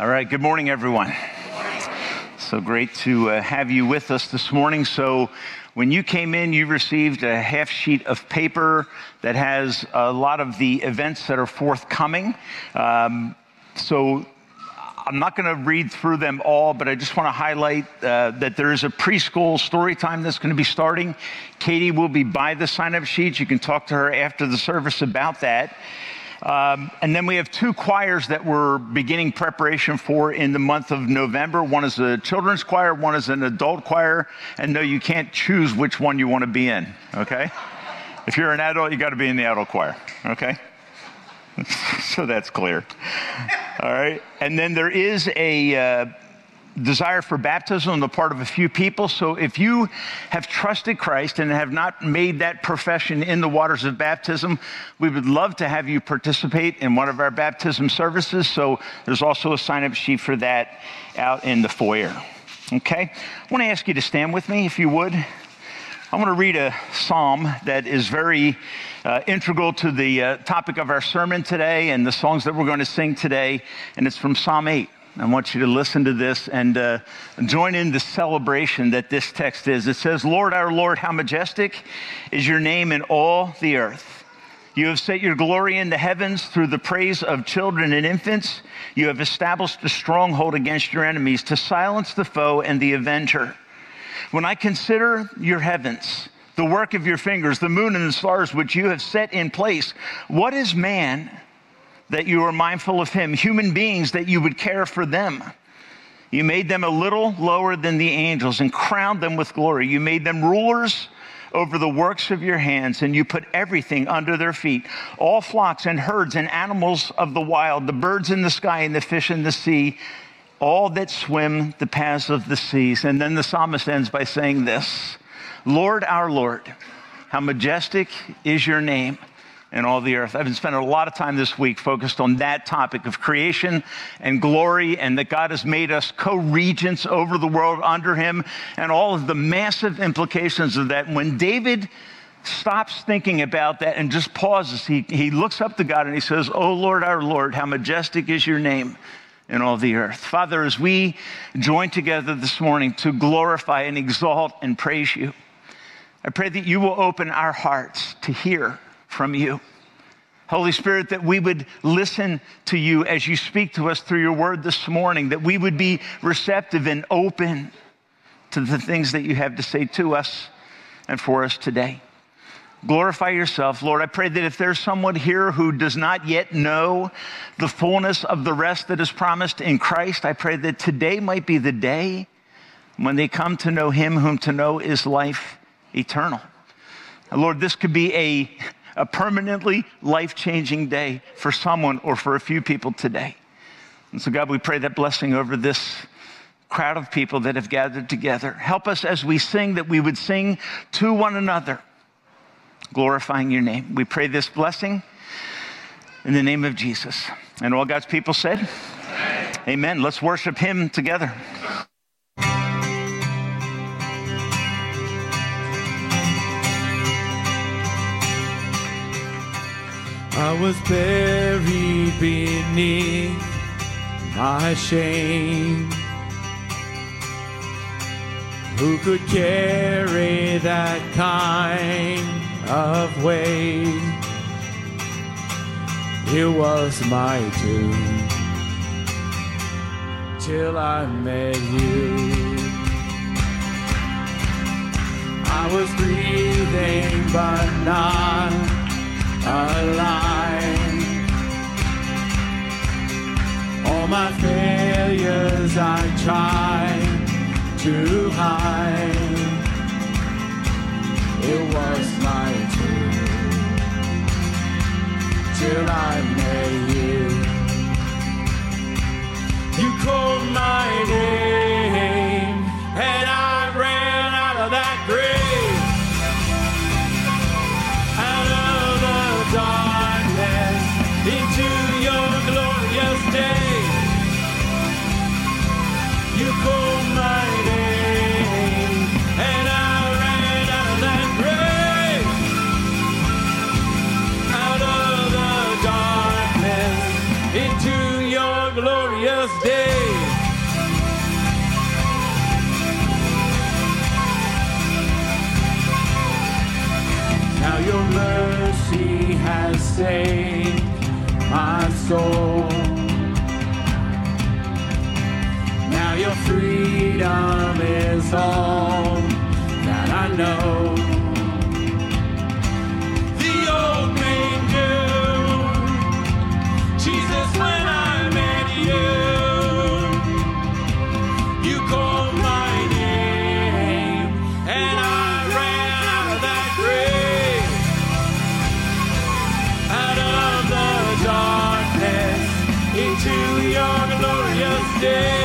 All right, good morning, everyone. So great to uh, have you with us this morning. So, when you came in, you received a half sheet of paper that has a lot of the events that are forthcoming. Um, so, I'm not going to read through them all, but I just want to highlight uh, that there is a preschool story time that's going to be starting. Katie will be by the sign up sheet. You can talk to her after the service about that. Um, and then we have two choirs that we're beginning preparation for in the month of November. One is a children's choir, one is an adult choir. And no, you can't choose which one you want to be in, okay? If you're an adult, you got to be in the adult choir, okay? so that's clear. All right. And then there is a. Uh, desire for baptism on the part of a few people. So if you have trusted Christ and have not made that profession in the waters of baptism, we would love to have you participate in one of our baptism services. So there's also a sign up sheet for that out in the foyer. Okay? I want to ask you to stand with me if you would. I want to read a psalm that is very uh, integral to the uh, topic of our sermon today and the songs that we're going to sing today, and it's from Psalm 8. I want you to listen to this and uh, join in the celebration that this text is. It says, Lord, our Lord, how majestic is your name in all the earth. You have set your glory in the heavens through the praise of children and infants. You have established a stronghold against your enemies to silence the foe and the avenger. When I consider your heavens, the work of your fingers, the moon and the stars which you have set in place, what is man? That you were mindful of him, human beings that you would care for them. You made them a little lower than the angels and crowned them with glory. You made them rulers over the works of your hands, and you put everything under their feet all flocks and herds and animals of the wild, the birds in the sky and the fish in the sea, all that swim the paths of the seas. And then the psalmist ends by saying this Lord, our Lord, how majestic is your name and all the earth. I've been spending a lot of time this week focused on that topic of creation and glory, and that God has made us co regents over the world under Him, and all of the massive implications of that. When David stops thinking about that and just pauses, he, he looks up to God and he says, Oh Lord, our Lord, how majestic is your name in all the earth. Father, as we join together this morning to glorify and exalt and praise you, I pray that you will open our hearts to hear from you. Holy Spirit, that we would listen to you as you speak to us through your word this morning, that we would be receptive and open to the things that you have to say to us and for us today. Glorify yourself. Lord, I pray that if there's someone here who does not yet know the fullness of the rest that is promised in Christ, I pray that today might be the day when they come to know him whom to know is life eternal. Lord, this could be a a permanently life changing day for someone or for a few people today. And so, God, we pray that blessing over this crowd of people that have gathered together. Help us as we sing that we would sing to one another, glorifying your name. We pray this blessing in the name of Jesus. And all God's people said, Amen. Amen. Let's worship him together. I was buried beneath my shame. Who could carry that kind of weight? It was my doom till I met you. I was breathing, but not alive. All my failures I tried to hide. It was my turn till I met you. You called my name has saved my soul. Now your freedom is all that I know. Day.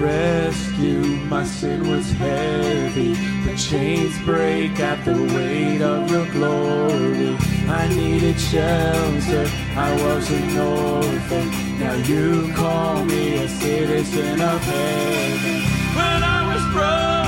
Rescue, my sin was heavy. The chains break at the weight of your glory. I needed shelter, I was an orphan. Now you call me a citizen of heaven. When I was broken,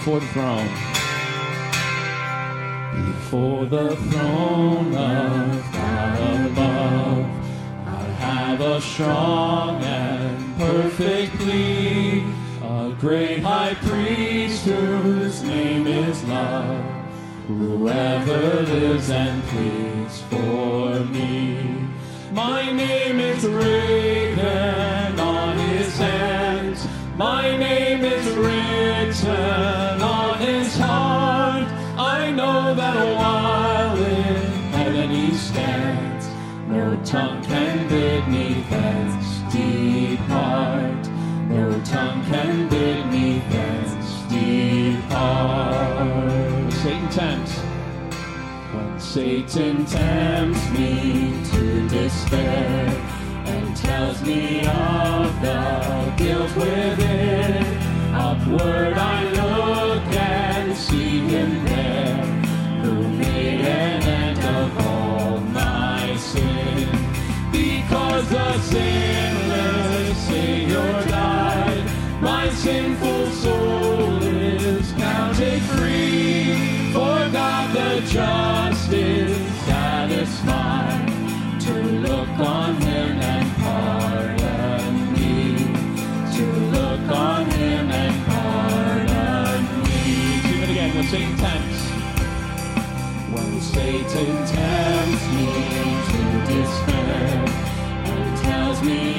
Before the throne. Before the throne of God above, I have a strong and perfect plea. A great high priest whose name is love. Whoever lives and pleads for me. My name is written on his hands. My name is written on his heart. I know that while in heaven he stands, no tongue can bid me thence depart. No tongue can bid me thence depart. Satan tempts. When Satan tempts me to despair and tells me of the guilt within, upward I look and see him there, who made an end of all my sin. Because the sinless Savior died, my sinful soul is counted free. For God the just is satisfied to look on him Satan tempts me to despair. And tells me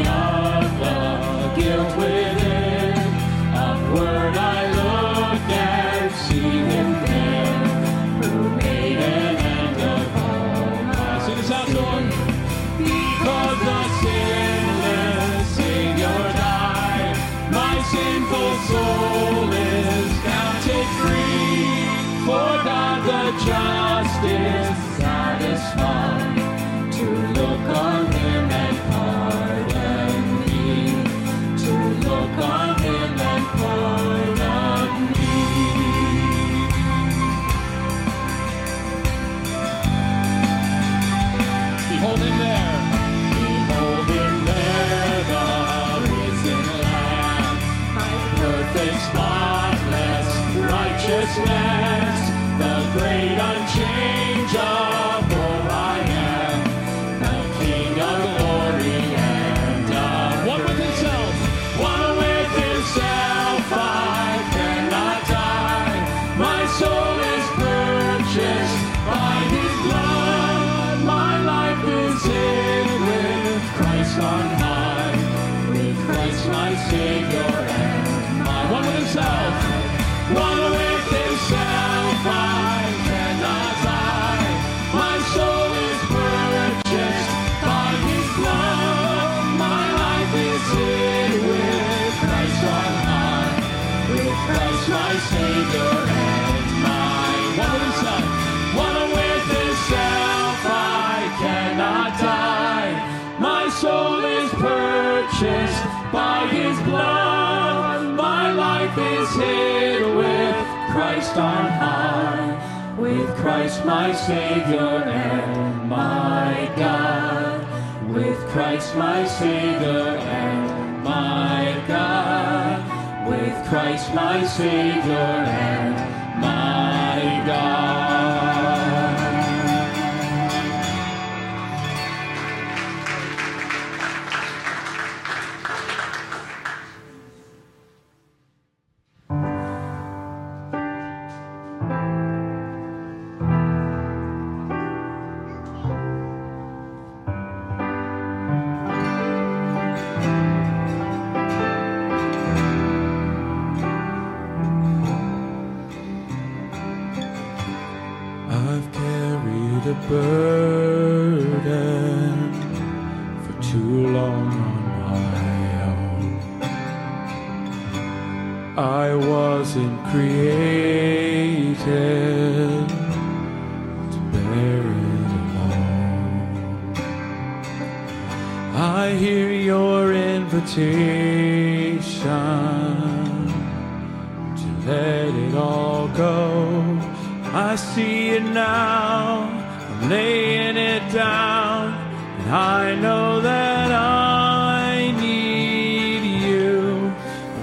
with Christ on high, with Christ my Savior and my God. With Christ my Savior and my God. With Christ my Savior and my God.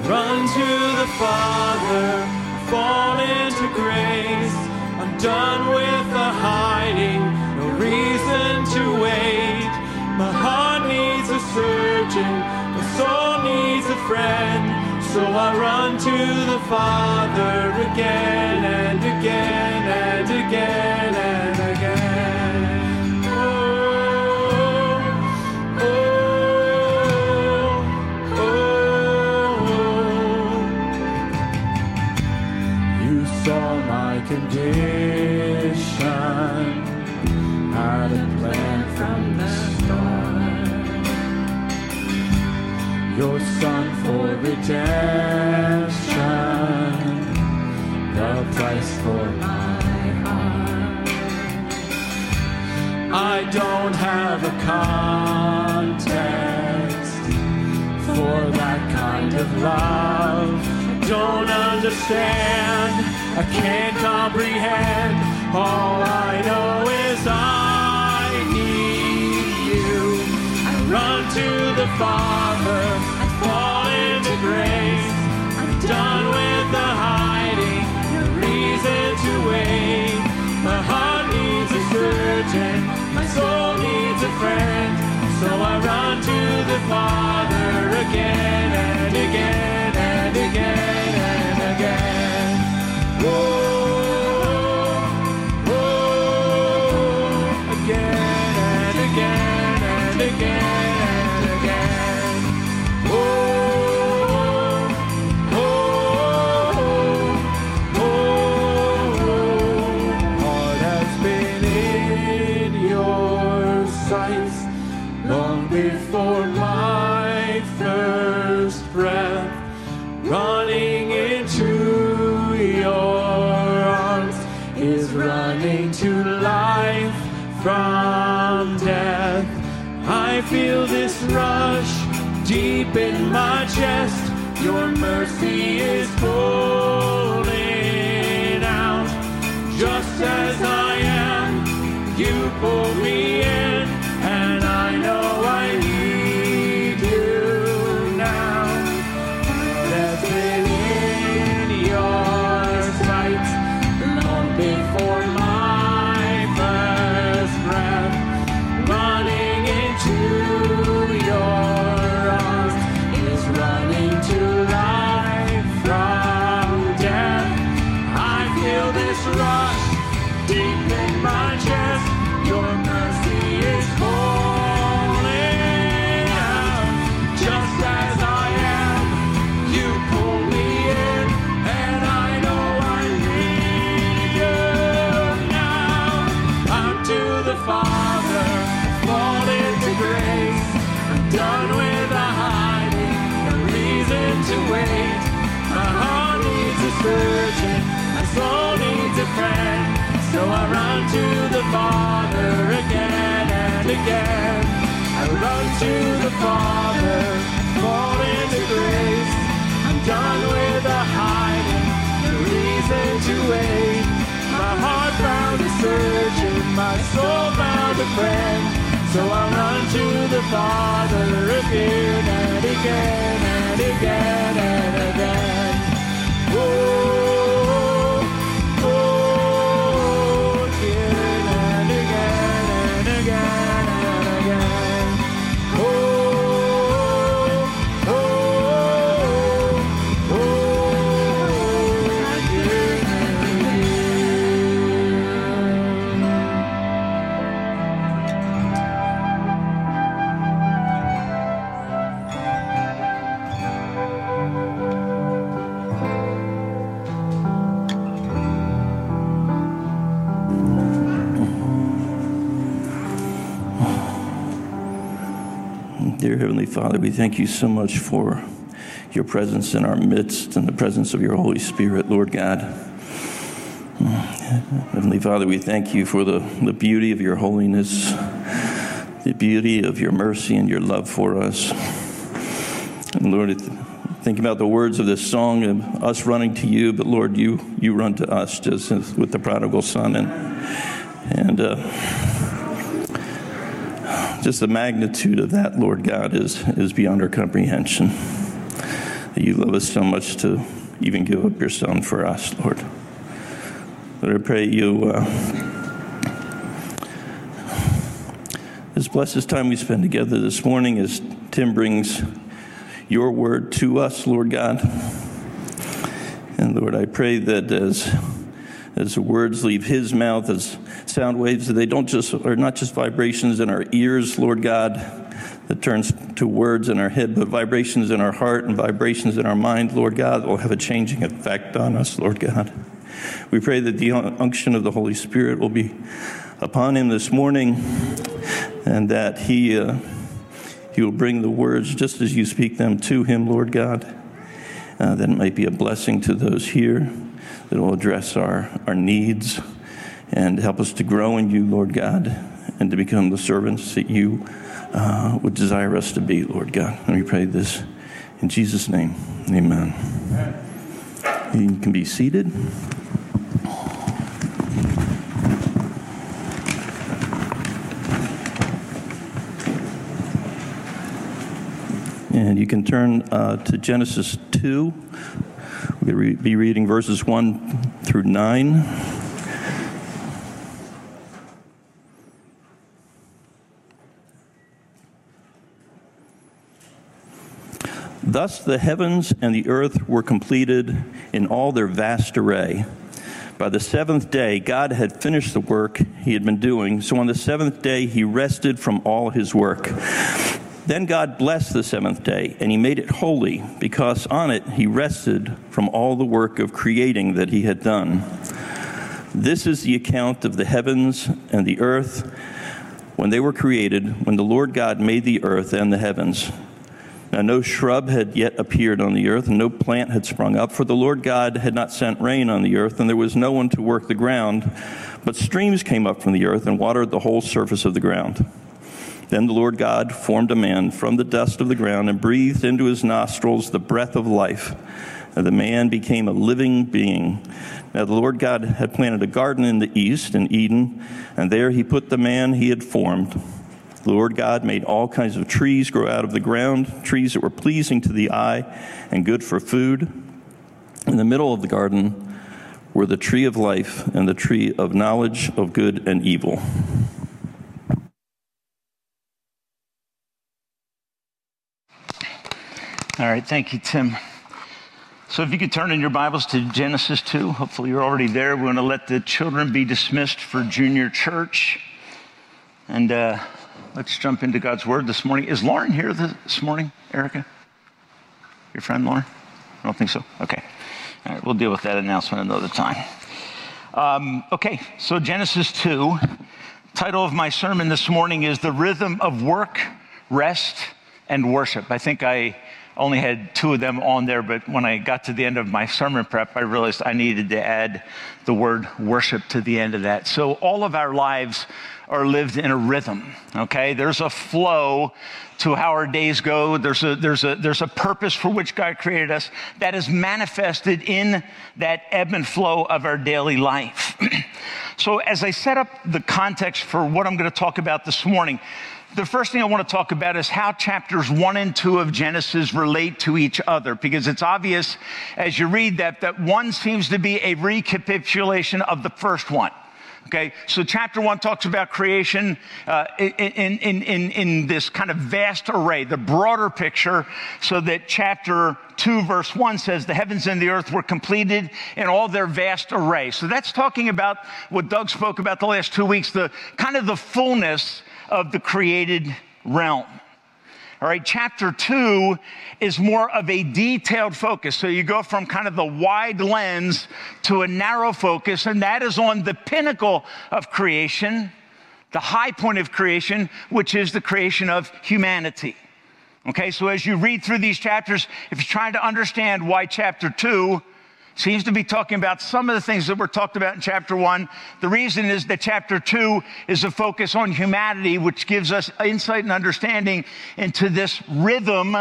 Run to the Father, fall into grace. I'm done with the hiding, no reason to wait. My heart needs a surgeon, my soul needs a friend. So I run to the Father again and again and again for redemption, the price for my heart. I don't have a context for that kind of love. Don't understand, I can't comprehend. All I know is I need you. I run to the Father, grace. I'm done with the hiding, no reason to wait. My heart needs a surgeon, my soul needs a friend. So I run to the Father again and again and again and again. Whoa, feel this rush deep in my chest. Your mercy is pulling Father, we thank you so much for your presence in our midst and the presence of your Holy Spirit, Lord God. Heavenly Father, we thank you for the, the beauty of your holiness, the beauty of your mercy and your love for us. And Lord, think about the words of this song of us running to you, but Lord, you, you run to us just with the prodigal son. And, and uh, just the magnitude of that, Lord God, is, is beyond our comprehension. That you love us so much to even give up your Son for us, Lord. Lord, I pray you uh, just bless this time we spend together this morning as Tim brings your word to us, Lord God. And Lord, I pray that as as the words leave his mouth as sound waves, that they don't just are not just vibrations in our ears, Lord God, that turns to words in our head, but vibrations in our heart and vibrations in our mind, Lord God, will have a changing effect on us, Lord God. We pray that the unction of the Holy Spirit will be upon him this morning, and that he uh, he will bring the words just as you speak them to him, Lord God. Uh, that it might be a blessing to those here that will address our, our needs and help us to grow in you, Lord God, and to become the servants that you uh, would desire us to be, Lord God. And we pray this in Jesus' name. Amen. You can be seated. And you can turn uh, to Genesis 2. We'll be reading verses 1 through 9. Thus the heavens and the earth were completed in all their vast array. By the seventh day, God had finished the work he had been doing. So on the seventh day, he rested from all his work. Then God blessed the seventh day, and he made it holy, because on it he rested from all the work of creating that he had done. This is the account of the heavens and the earth when they were created, when the Lord God made the earth and the heavens. Now, no shrub had yet appeared on the earth, and no plant had sprung up, for the Lord God had not sent rain on the earth, and there was no one to work the ground. But streams came up from the earth and watered the whole surface of the ground. Then the Lord God formed a man from the dust of the ground and breathed into his nostrils the breath of life. And the man became a living being. Now the Lord God had planted a garden in the east, in Eden, and there he put the man he had formed. The Lord God made all kinds of trees grow out of the ground, trees that were pleasing to the eye and good for food. In the middle of the garden were the tree of life and the tree of knowledge of good and evil. All right, thank you, Tim. So, if you could turn in your Bibles to Genesis 2, hopefully you're already there. We're going to let the children be dismissed for junior church. And uh, let's jump into God's Word this morning. Is Lauren here this morning, Erica? Your friend Lauren? I don't think so. Okay. All right, we'll deal with that announcement another time. Um, okay, so Genesis 2. Title of my sermon this morning is The Rhythm of Work, Rest, and Worship. I think I only had two of them on there, but when I got to the end of my sermon prep, I realized I needed to add the word worship to the end of that. So all of our lives are lived in a rhythm, okay? There's a flow to how our days go. There's a, there's a, there's a purpose for which God created us that is manifested in that ebb and flow of our daily life. so as I set up the context for what I'm going to talk about this morning, the first thing I want to talk about is how chapters one and two of Genesis relate to each other, because it's obvious as you read that that one seems to be a recapitulation of the first one. Okay, so chapter one talks about creation uh, in, in, in, in this kind of vast array, the broader picture, so that chapter 2, verse 1 says, The heavens and the earth were completed in all their vast array. So that's talking about what Doug spoke about the last two weeks, the kind of the fullness of the created realm. All right, chapter two is more of a detailed focus. So you go from kind of the wide lens to a narrow focus, and that is on the pinnacle of creation, the high point of creation, which is the creation of humanity. Okay, so as you read through these chapters, if you're trying to understand why chapter two seems to be talking about some of the things that were talked about in chapter one. The reason is that chapter two is a focus on humanity, which gives us insight and understanding into this rhythm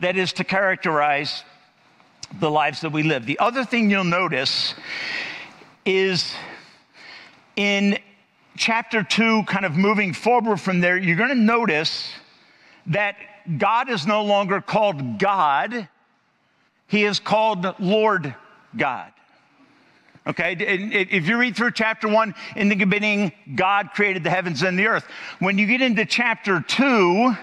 that is to characterize the lives that we live. The other thing you'll notice is in chapter two, kind of moving forward from there, you're going to notice that God is no longer called God, He is called Lord God. Okay, if you read through chapter one, in the beginning, God created the heavens and the earth. When you get into chapter two,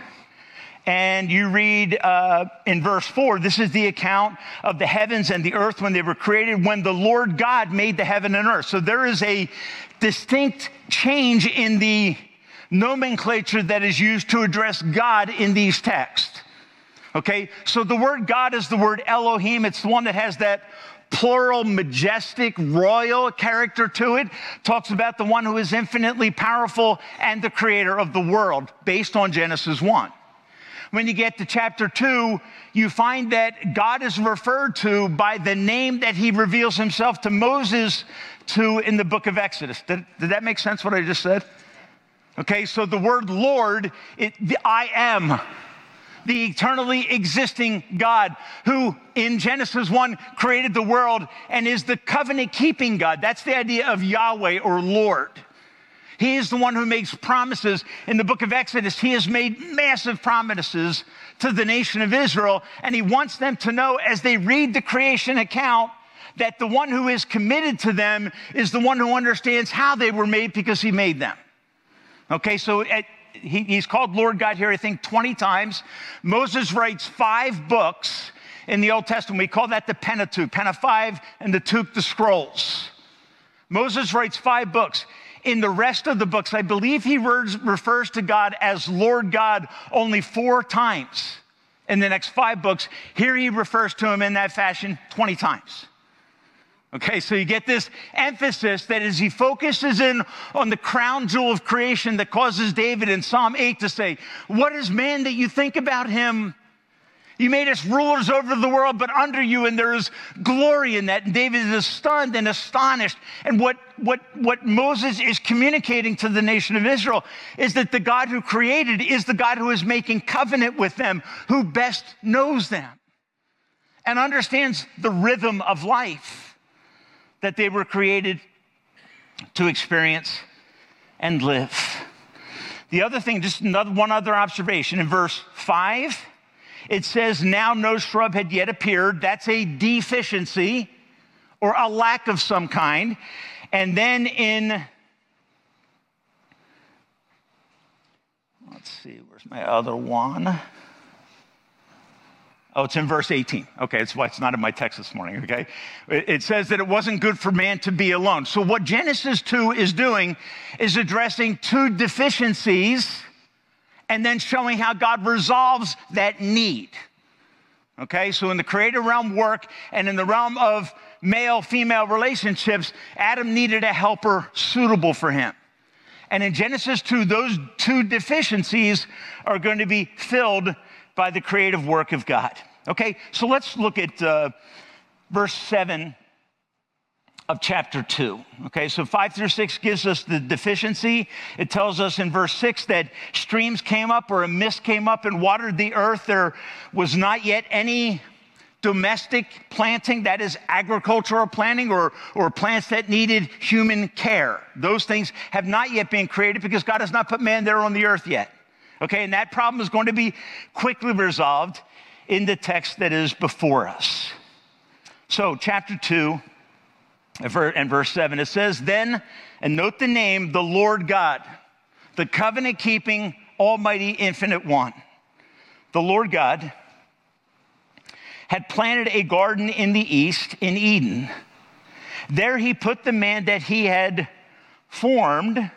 and you read uh, in verse 4, this is the account of the heavens and the earth when they were created, when the Lord God made the heaven and earth. So there is a distinct change in the nomenclature that is used to address God in these texts. Okay, so the word God is the word Elohim. It's the one that has that plural, majestic, royal character to it. Talks about the one who is infinitely powerful and the creator of the world, based on Genesis 1. When you get to chapter 2, you find that God is referred to by the name that he reveals himself to Moses to in the book of Exodus. Did, did that make sense what I just said? Okay, so the word Lord, it, the I am the eternally existing God who in Genesis 1 created the world and is the covenant keeping God. That's the idea of Yahweh or Lord. He is the one who makes promises. In the book of Exodus, he has made massive promises to the nation of Israel, and he wants them to know as they read the creation account that the one who is committed to them is the one who understands how they were made because he made them. Okay, so at, he, he's called Lord God here, I think, 20 times. Moses writes five books in the Old Testament. We call that the Pentateuch, Penta 5 and the Tuch, the scrolls. Moses writes five books. In the rest of the books, I believe he refers to God as Lord God only four times in the next five books. Here he refers to him in that fashion 20 times. Okay, so you get this emphasis that as he focuses in on the crown jewel of creation that causes David in Psalm 8 to say, What is man that you think about him? You made us rulers over the world, but under you, and there is glory in that. And David is stunned and astonished. And what, what, what Moses is communicating to the nation of Israel is that the God who created is the God who is making covenant with them, who best knows them and understands the rhythm of life that they were created to experience and live. The other thing, just another, one other observation in verse 5, it says, Now no shrub had yet appeared. That's a deficiency or a lack of some kind. And then in, let's see, where's my other one? Oh, it's in verse 18. Okay, it's why it's not in my text this morning, okay? It says that it wasn't good for man to be alone. So, what Genesis 2 is doing is addressing two deficiencies and then showing how God resolves that need. Okay, so in the creative realm work and in the realm of male female relationships, Adam needed a helper suitable for him. And in Genesis 2, those two deficiencies are going to be filled by the creative work of God. Okay, so let's look at uh, verse 7 of chapter 2. Okay, so 5 through 6 gives us the deficiency. It tells us in verse 6 that streams came up or a mist came up and watered the earth. There was not yet any domestic planting, that is agricultural planting or, or plants that needed human care. Those things have not yet been created because God has not put man there on the earth yet. Okay, and that problem is going to be quickly resolved in the text that is before us. So, chapter 2 and verse 7, it says, Then, and note the name, the Lord God, the covenant keeping, almighty, infinite one. The Lord God had planted a garden in the east in Eden. There he put the man that he had formed. And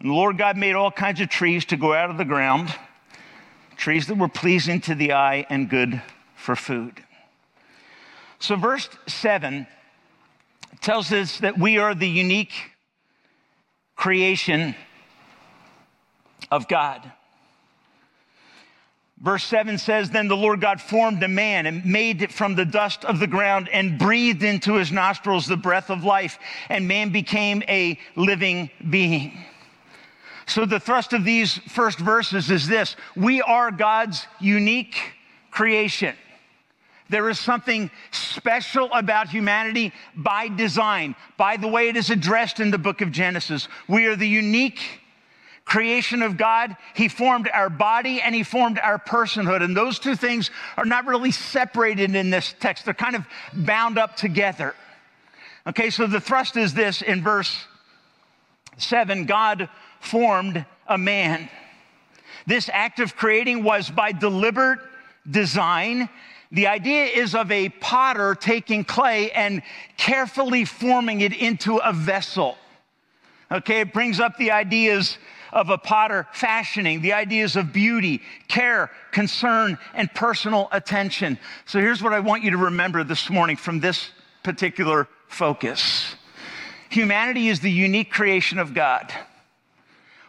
the Lord God made all kinds of trees to go out of the ground, trees that were pleasing to the eye and good for food. So, verse 7 tells us that we are the unique creation of God. Verse 7 says, Then the Lord God formed a man and made it from the dust of the ground and breathed into his nostrils the breath of life, and man became a living being. So, the thrust of these first verses is this we are God's unique creation. There is something special about humanity by design, by the way it is addressed in the book of Genesis. We are the unique creation of God. He formed our body and He formed our personhood. And those two things are not really separated in this text, they're kind of bound up together. Okay, so the thrust is this in verse 7 God formed a man. This act of creating was by deliberate design the idea is of a potter taking clay and carefully forming it into a vessel. Okay, it brings up the ideas of a potter fashioning, the ideas of beauty, care, concern, and personal attention. So here's what I want you to remember this morning from this particular focus humanity is the unique creation of God.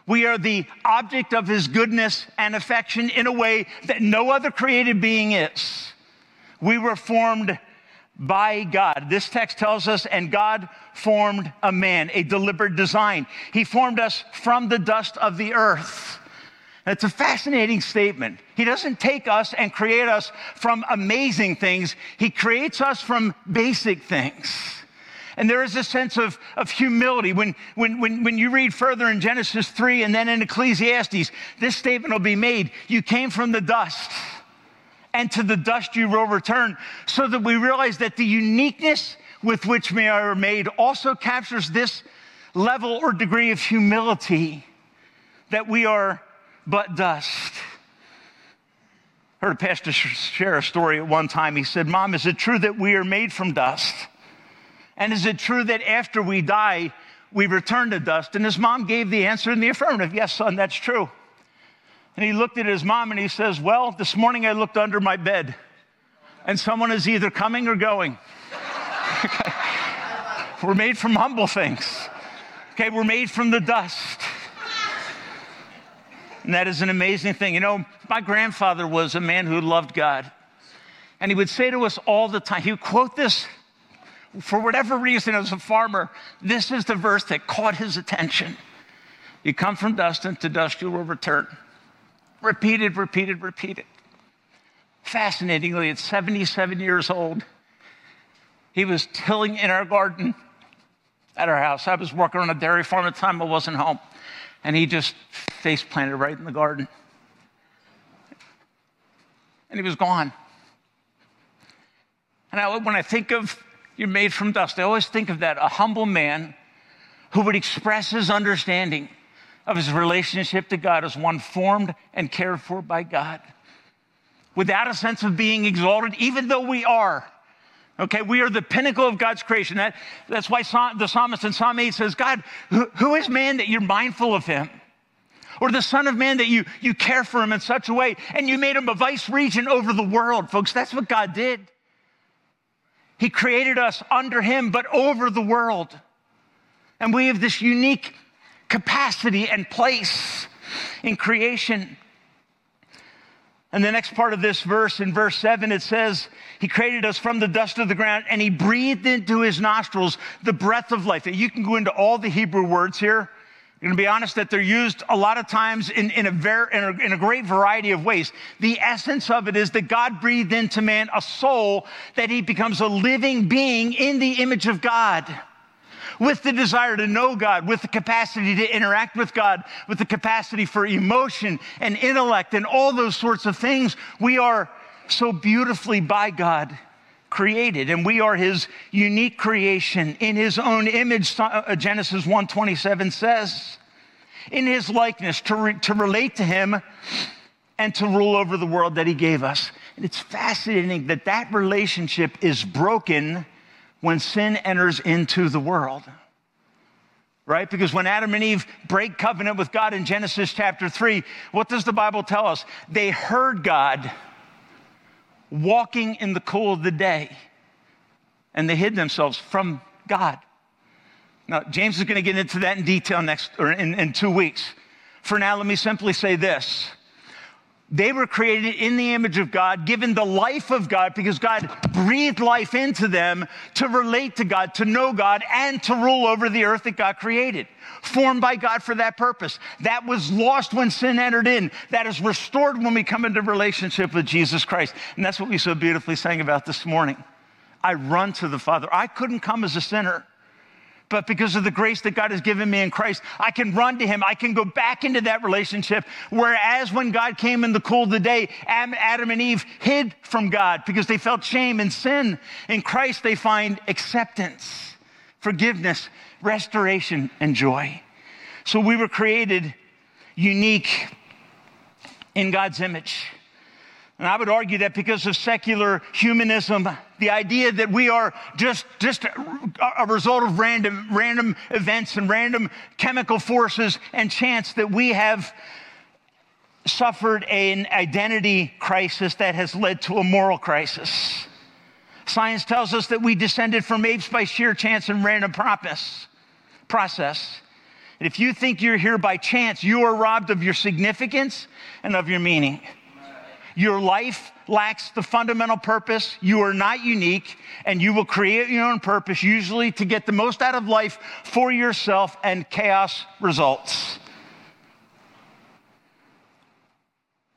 We are the object of his goodness and affection in a way that no other created being is. We were formed by God. This text tells us, and God formed a man, a deliberate design. He formed us from the dust of the earth. It's a fascinating statement. He doesn't take us and create us from amazing things, He creates us from basic things. And there is a sense of, of humility. When, when, when, when you read further in Genesis 3 and then in Ecclesiastes, this statement will be made You came from the dust and to the dust you will return, so that we realize that the uniqueness with which we are made also captures this level or degree of humility that we are but dust. Heard a pastor share a story at one time. He said, Mom, is it true that we are made from dust? And is it true that after we die, we return to dust? And his mom gave the answer in the affirmative Yes, son, that's true. And he looked at his mom and he says, Well, this morning I looked under my bed and someone is either coming or going. okay. We're made from humble things. Okay, we're made from the dust. And that is an amazing thing. You know, my grandfather was a man who loved God. And he would say to us all the time, he would quote this for whatever reason as a farmer. This is the verse that caught his attention. You come from dust, and to dust you will return. Repeated, repeated, repeated. Fascinatingly, at 77 years old, he was tilling in our garden at our house. I was working on a dairy farm at the time, I wasn't home. And he just face planted right in the garden. And he was gone. And I, when I think of you're made from dust, I always think of that a humble man who would express his understanding of his relationship to God as one formed and cared for by God. Without a sense of being exalted, even though we are. Okay, we are the pinnacle of God's creation. That, that's why the psalmist in Psalm 8 says, God, who, who is man that you're mindful of him? Or the Son of Man that you, you care for him in such a way, and you made him a vice regent over the world, folks. That's what God did. He created us under him, but over the world. And we have this unique capacity and place in creation. And the next part of this verse, in verse 7, it says, He created us from the dust of the ground and He breathed into His nostrils the breath of life. You can go into all the Hebrew words here. I'm going to be honest that they're used a lot of times in, in, a ver- in, a, in a great variety of ways. The essence of it is that God breathed into man a soul that he becomes a living being in the image of God with the desire to know God, with the capacity to interact with God, with the capacity for emotion and intellect and all those sorts of things. We are so beautifully by God created and we are his unique creation in his own image uh, genesis 127 says in his likeness to, re- to relate to him and to rule over the world that he gave us and it's fascinating that that relationship is broken when sin enters into the world. Right? Because when Adam and Eve break covenant with God in Genesis chapter 3, what does the Bible tell us? They heard God walking in the cool of the day and they hid themselves from God. Now, James is going to get into that in detail next or in, in two weeks. For now, let me simply say this they were created in the image of God, given the life of God, because God breathed life into them to relate to God, to know God, and to rule over the earth that God created. Formed by God for that purpose. That was lost when sin entered in. That is restored when we come into relationship with Jesus Christ. And that's what we so beautifully sang about this morning. I run to the Father. I couldn't come as a sinner but because of the grace that God has given me in Christ, I can run to Him. I can go back into that relationship. Whereas when God came in the cool of the day, Adam and Eve hid from God because they felt shame and sin. In Christ, they find acceptance, forgiveness, restoration, and joy. So we were created unique in God's image. And I would argue that because of secular humanism, the idea that we are just, just a result of random, random events and random chemical forces and chance that we have suffered an identity crisis that has led to a moral crisis. Science tells us that we descended from apes by sheer chance and random process. process. And if you think you're here by chance, you are robbed of your significance and of your meaning. Your life lacks the fundamental purpose. You are not unique, and you will create your own purpose, usually to get the most out of life for yourself, and chaos results.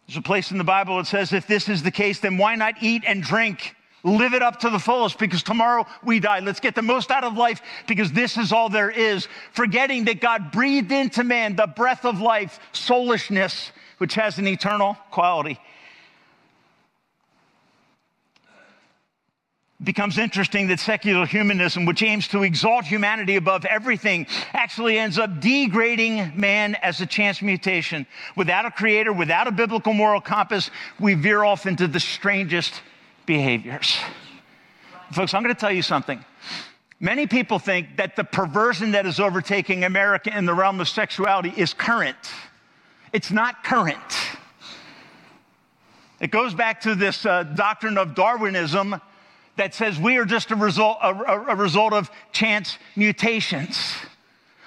There's a place in the Bible that says, if this is the case, then why not eat and drink? Live it up to the fullest because tomorrow we die. Let's get the most out of life because this is all there is. Forgetting that God breathed into man the breath of life, soulishness, which has an eternal quality. Becomes interesting that secular humanism, which aims to exalt humanity above everything, actually ends up degrading man as a chance mutation. Without a creator, without a biblical moral compass, we veer off into the strangest behaviors. Folks, I'm going to tell you something. Many people think that the perversion that is overtaking America in the realm of sexuality is current. It's not current. It goes back to this uh, doctrine of Darwinism that says we are just a result, a, a result of chance mutations.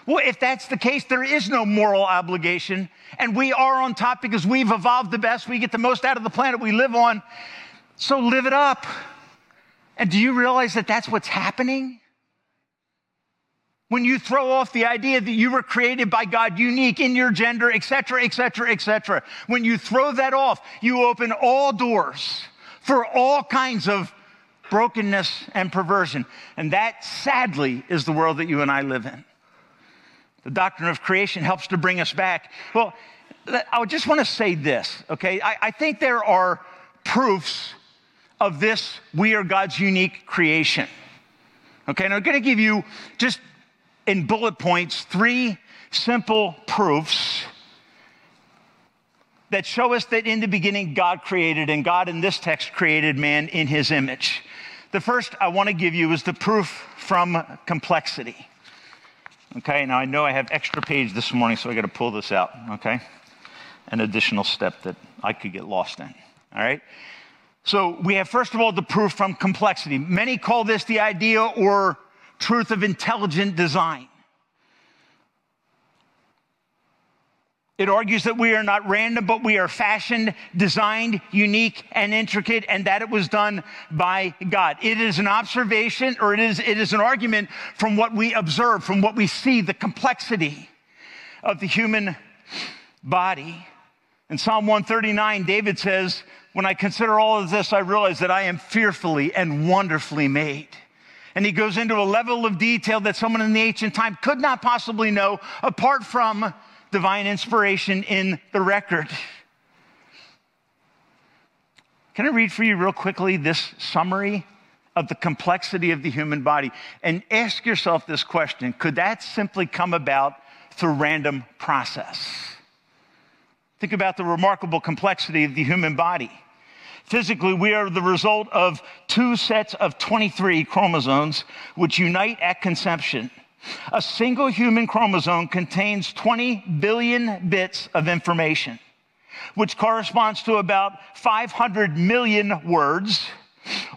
Well, if that's the case, there is no moral obligation, and we are on top because we've evolved the best. We get the most out of the planet we live on. So live it up. And do you realize that that's what's happening? When you throw off the idea that you were created by God unique in your gender, et cetera, et cetera, et cetera, when you throw that off, you open all doors for all kinds of brokenness and perversion. And that, sadly, is the world that you and I live in. The doctrine of creation helps to bring us back. Well, I just want to say this, okay? I, I think there are proofs of this we are God's unique creation. Okay, and I'm going to give you just in bullet points three simple proofs that show us that in the beginning God created, and God in this text created man in his image. The first I want to give you is the proof from complexity. Okay, now I know I have extra page this morning, so I got to pull this out, okay? An additional step that I could get lost in, all right? So we have, first of all, the proof from complexity. Many call this the idea or truth of intelligent design. It argues that we are not random, but we are fashioned, designed, unique, and intricate, and that it was done by God. It is an observation or it is, it is an argument from what we observe, from what we see, the complexity of the human body. In Psalm 139, David says, When I consider all of this, I realize that I am fearfully and wonderfully made. And he goes into a level of detail that someone in the ancient time could not possibly know apart from divine inspiration in the record. Can I read for you real quickly this summary of the complexity of the human body? And ask yourself this question Could that simply come about through random process? Think about the remarkable complexity of the human body. Physically, we are the result of two sets of 23 chromosomes which unite at conception. A single human chromosome contains 20 billion bits of information, which corresponds to about 500 million words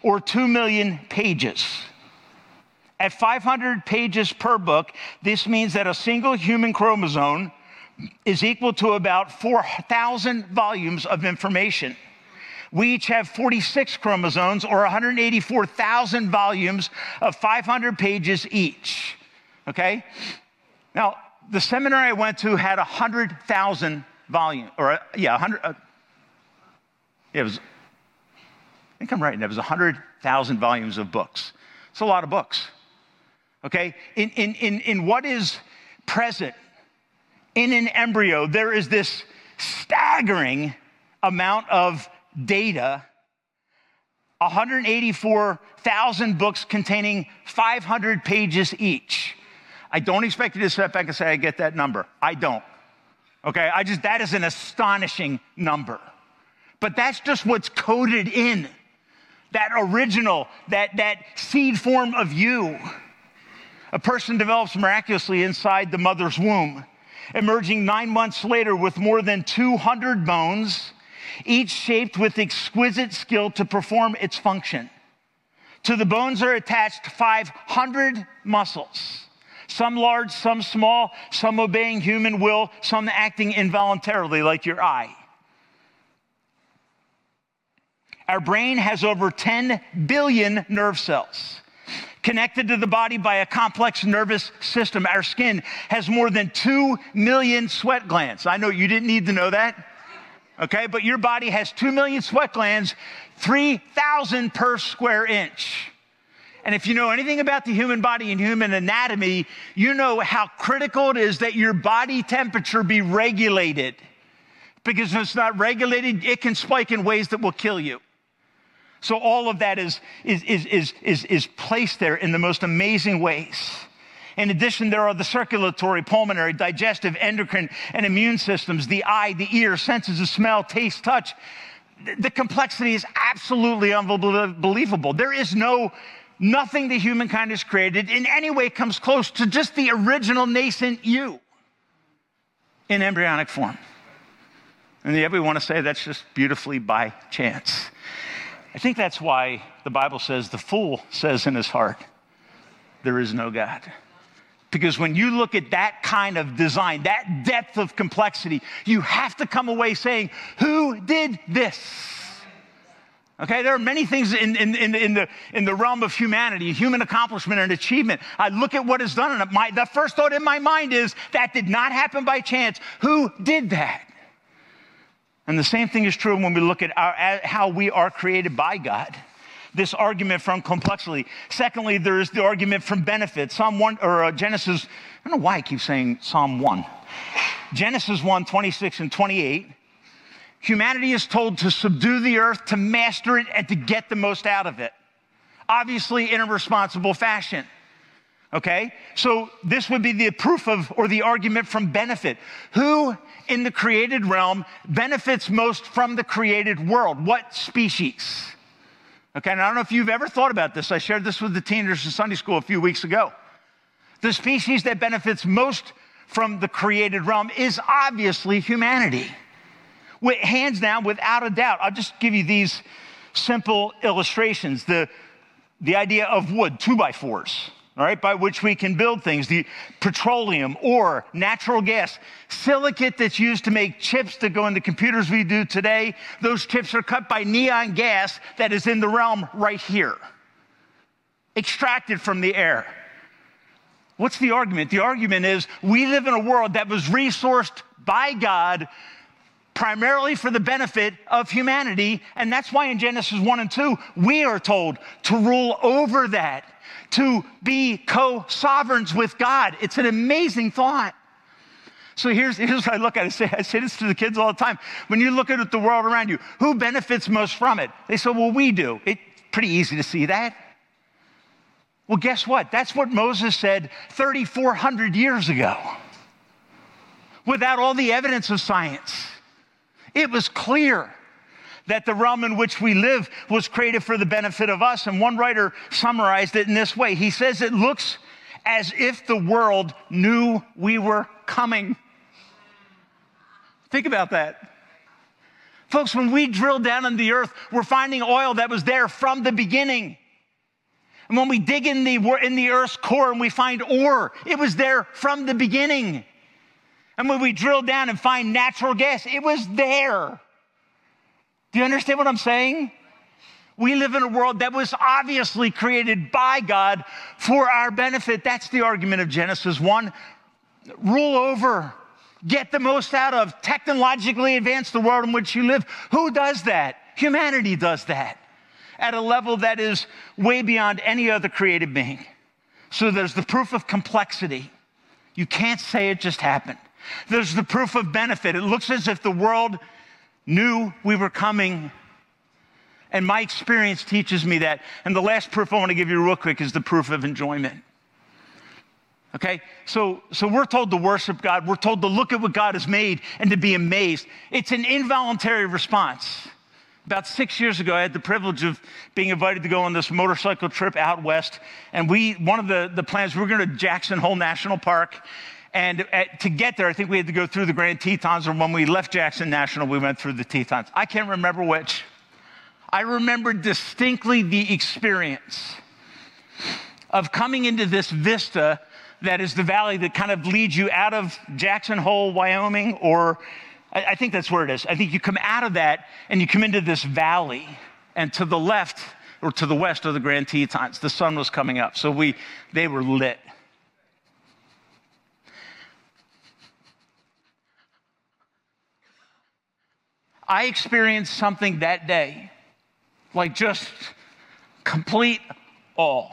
or 2 million pages. At 500 pages per book, this means that a single human chromosome is equal to about 4,000 volumes of information. We each have 46 chromosomes or 184,000 volumes of 500 pages each. Okay? Now, the seminary I went to had 100,000 volumes, or yeah, 100. Uh, it was, I think I'm right, it was 100,000 volumes of books. It's a lot of books. Okay? In, in, in, in what is present in an embryo, there is this staggering amount of data 184,000 books containing 500 pages each. I don't expect you to step back and say, I get that number. I don't. Okay, I just, that is an astonishing number. But that's just what's coded in that original, that, that seed form of you. A person develops miraculously inside the mother's womb, emerging nine months later with more than 200 bones, each shaped with exquisite skill to perform its function. To the bones are attached 500 muscles some large, some small, some obeying human will, some acting involuntarily, like your eye. Our brain has over 10 billion nerve cells connected to the body by a complex nervous system. Our skin has more than 2 million sweat glands. I know you didn't need to know that. Okay, but your body has 2 million sweat glands, 3,000 per square inch. And if you know anything about the human body and human anatomy, you know how critical it is that your body temperature be regulated. Because if it's not regulated, it can spike in ways that will kill you. So all of that is, is, is, is, is, is placed there in the most amazing ways. In addition, there are the circulatory, pulmonary, digestive, endocrine, and immune systems, the eye, the ear, senses of smell, taste, touch. The complexity is absolutely unbelievable. There is no nothing the humankind has created in any way comes close to just the original nascent you in embryonic form. And yet we want to say that's just beautifully by chance. I think that's why the Bible says the fool says in his heart, There is no God. Because when you look at that kind of design, that depth of complexity, you have to come away saying, Who did this? Okay, there are many things in, in, in, in, the, in the realm of humanity, human accomplishment and achievement. I look at what is done, and my, the first thought in my mind is that did not happen by chance. Who did that? And the same thing is true when we look at, our, how we are created by God. This argument from complexity. Secondly, there is the argument from benefit. Psalm 1, or uh, Genesis, I don't know why I keep saying Psalm 1. Genesis 1, 26 and 28 Humanity is told to subdue the earth, to master it, and to get the most out of it. Obviously, in a responsible fashion. Okay? So, this would be the proof of, or the argument from benefit. Who in the created realm benefits most from the created world? What species? Okay, and I don't know if you've ever thought about this. I shared this with the teenagers in Sunday school a few weeks ago. The species that benefits most from the created realm is obviously humanity hands down, without a doubt. I'll just give you these simple illustrations. The, the idea of wood, two by fours, all right, by which we can build things the petroleum, ore, natural gas, silicate that's used to make chips that go in the computers we do today. Those chips are cut by neon gas that is in the realm right here, extracted from the air. What's the argument? The argument is we live in a world that was resourced by God primarily for the benefit of humanity. And that's why in Genesis 1 and 2, we are told to rule over that to be co sovereigns with God. It's an amazing thought. So here's, here's what I look at. I say, I say this to the kids all the time. When you look at the world around you, who benefits most from it? They say, well, we do. It's pretty easy to see that. Well, guess what? That's what Moses said 3,400 years ago without all the evidence of science. It was clear that the realm in which we live was created for the benefit of us. And one writer summarized it in this way He says, It looks as if the world knew we were coming. Think about that. Folks, when we drill down in the earth, we're finding oil that was there from the beginning. And when we dig in the, in the earth's core and we find ore, it was there from the beginning. And when we drill down and find natural gas, it was there. Do you understand what I'm saying? We live in a world that was obviously created by God for our benefit. That's the argument of Genesis 1. Rule over, get the most out of, technologically advance the world in which you live. Who does that? Humanity does that at a level that is way beyond any other created being. So there's the proof of complexity. You can't say it just happened. There's the proof of benefit. It looks as if the world knew we were coming. And my experience teaches me that. And the last proof I want to give you real quick is the proof of enjoyment. Okay? So, so we're told to worship God. We're told to look at what God has made and to be amazed. It's an involuntary response. About six years ago, I had the privilege of being invited to go on this motorcycle trip out west. And we, one of the, the plans, we were going to Jackson Hole National Park. And at, to get there, I think we had to go through the Grand Tetons, or when we left Jackson National, we went through the Tetons. I can't remember which. I remember distinctly the experience of coming into this vista that is the valley that kind of leads you out of Jackson Hole, Wyoming, or I, I think that's where it is. I think you come out of that and you come into this valley, and to the left or to the west of the Grand Tetons. The sun was coming up, so we they were lit. I experienced something that day, like just complete awe.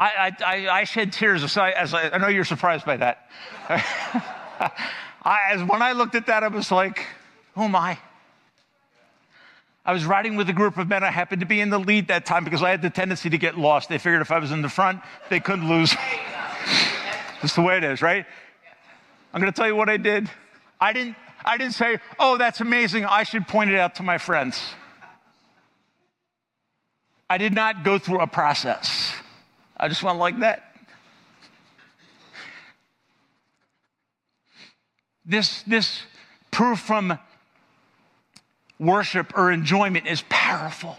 I, I, I shed tears as I, as I, I know you're surprised by that. I, as when I looked at that, I was like, oh my. I I was riding with a group of men. I happened to be in the lead that time because I had the tendency to get lost. They figured if I was in the front, they couldn't lose. That's the way it is, right? I'm going to tell you what I did. I didn't, I didn't say, oh, that's amazing. I should point it out to my friends. I did not go through a process. I just went like that. This, this proof from worship or enjoyment is powerful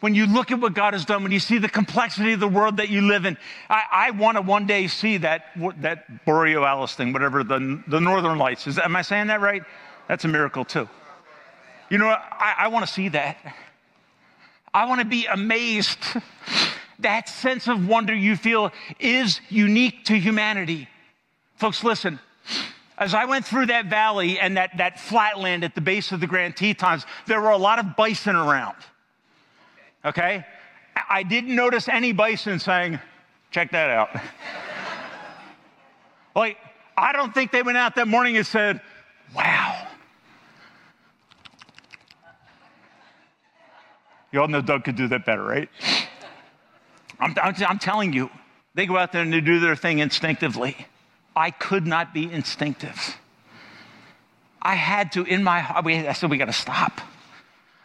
when you look at what God has done, when you see the complexity of the world that you live in, I, I want to one day see that, that Borealis thing, whatever, the, the Northern Lights. Is that, am I saying that right? That's a miracle too. You know, I, I want to see that. I want to be amazed. that sense of wonder you feel is unique to humanity. Folks, listen. As I went through that valley and that, that flatland at the base of the Grand Tetons, there were a lot of bison around okay? I didn't notice any bison saying, check that out. like, I don't think they went out that morning and said, wow. You all know Doug could do that better, right? I'm, I'm, I'm telling you, they go out there and they do their thing instinctively. I could not be instinctive. I had to, in my heart, I said, we got to stop.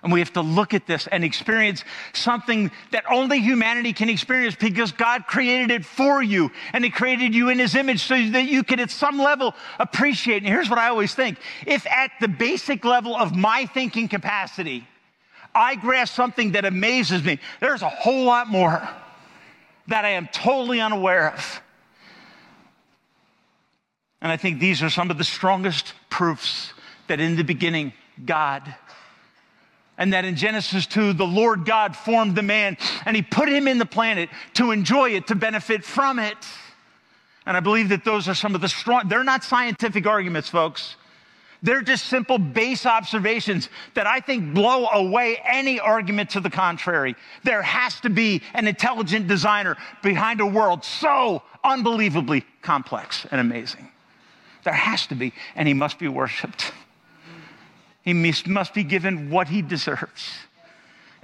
And we have to look at this and experience something that only humanity can experience because God created it for you and He created you in His image so that you can, at some level, appreciate. And here's what I always think if at the basic level of my thinking capacity, I grasp something that amazes me. There's a whole lot more that I am totally unaware of. And I think these are some of the strongest proofs that in the beginning, God and that in Genesis 2, the Lord God formed the man and he put him in the planet to enjoy it, to benefit from it. And I believe that those are some of the strong, they're not scientific arguments, folks. They're just simple base observations that I think blow away any argument to the contrary. There has to be an intelligent designer behind a world so unbelievably complex and amazing. There has to be, and he must be worshiped. He must be given what he deserves.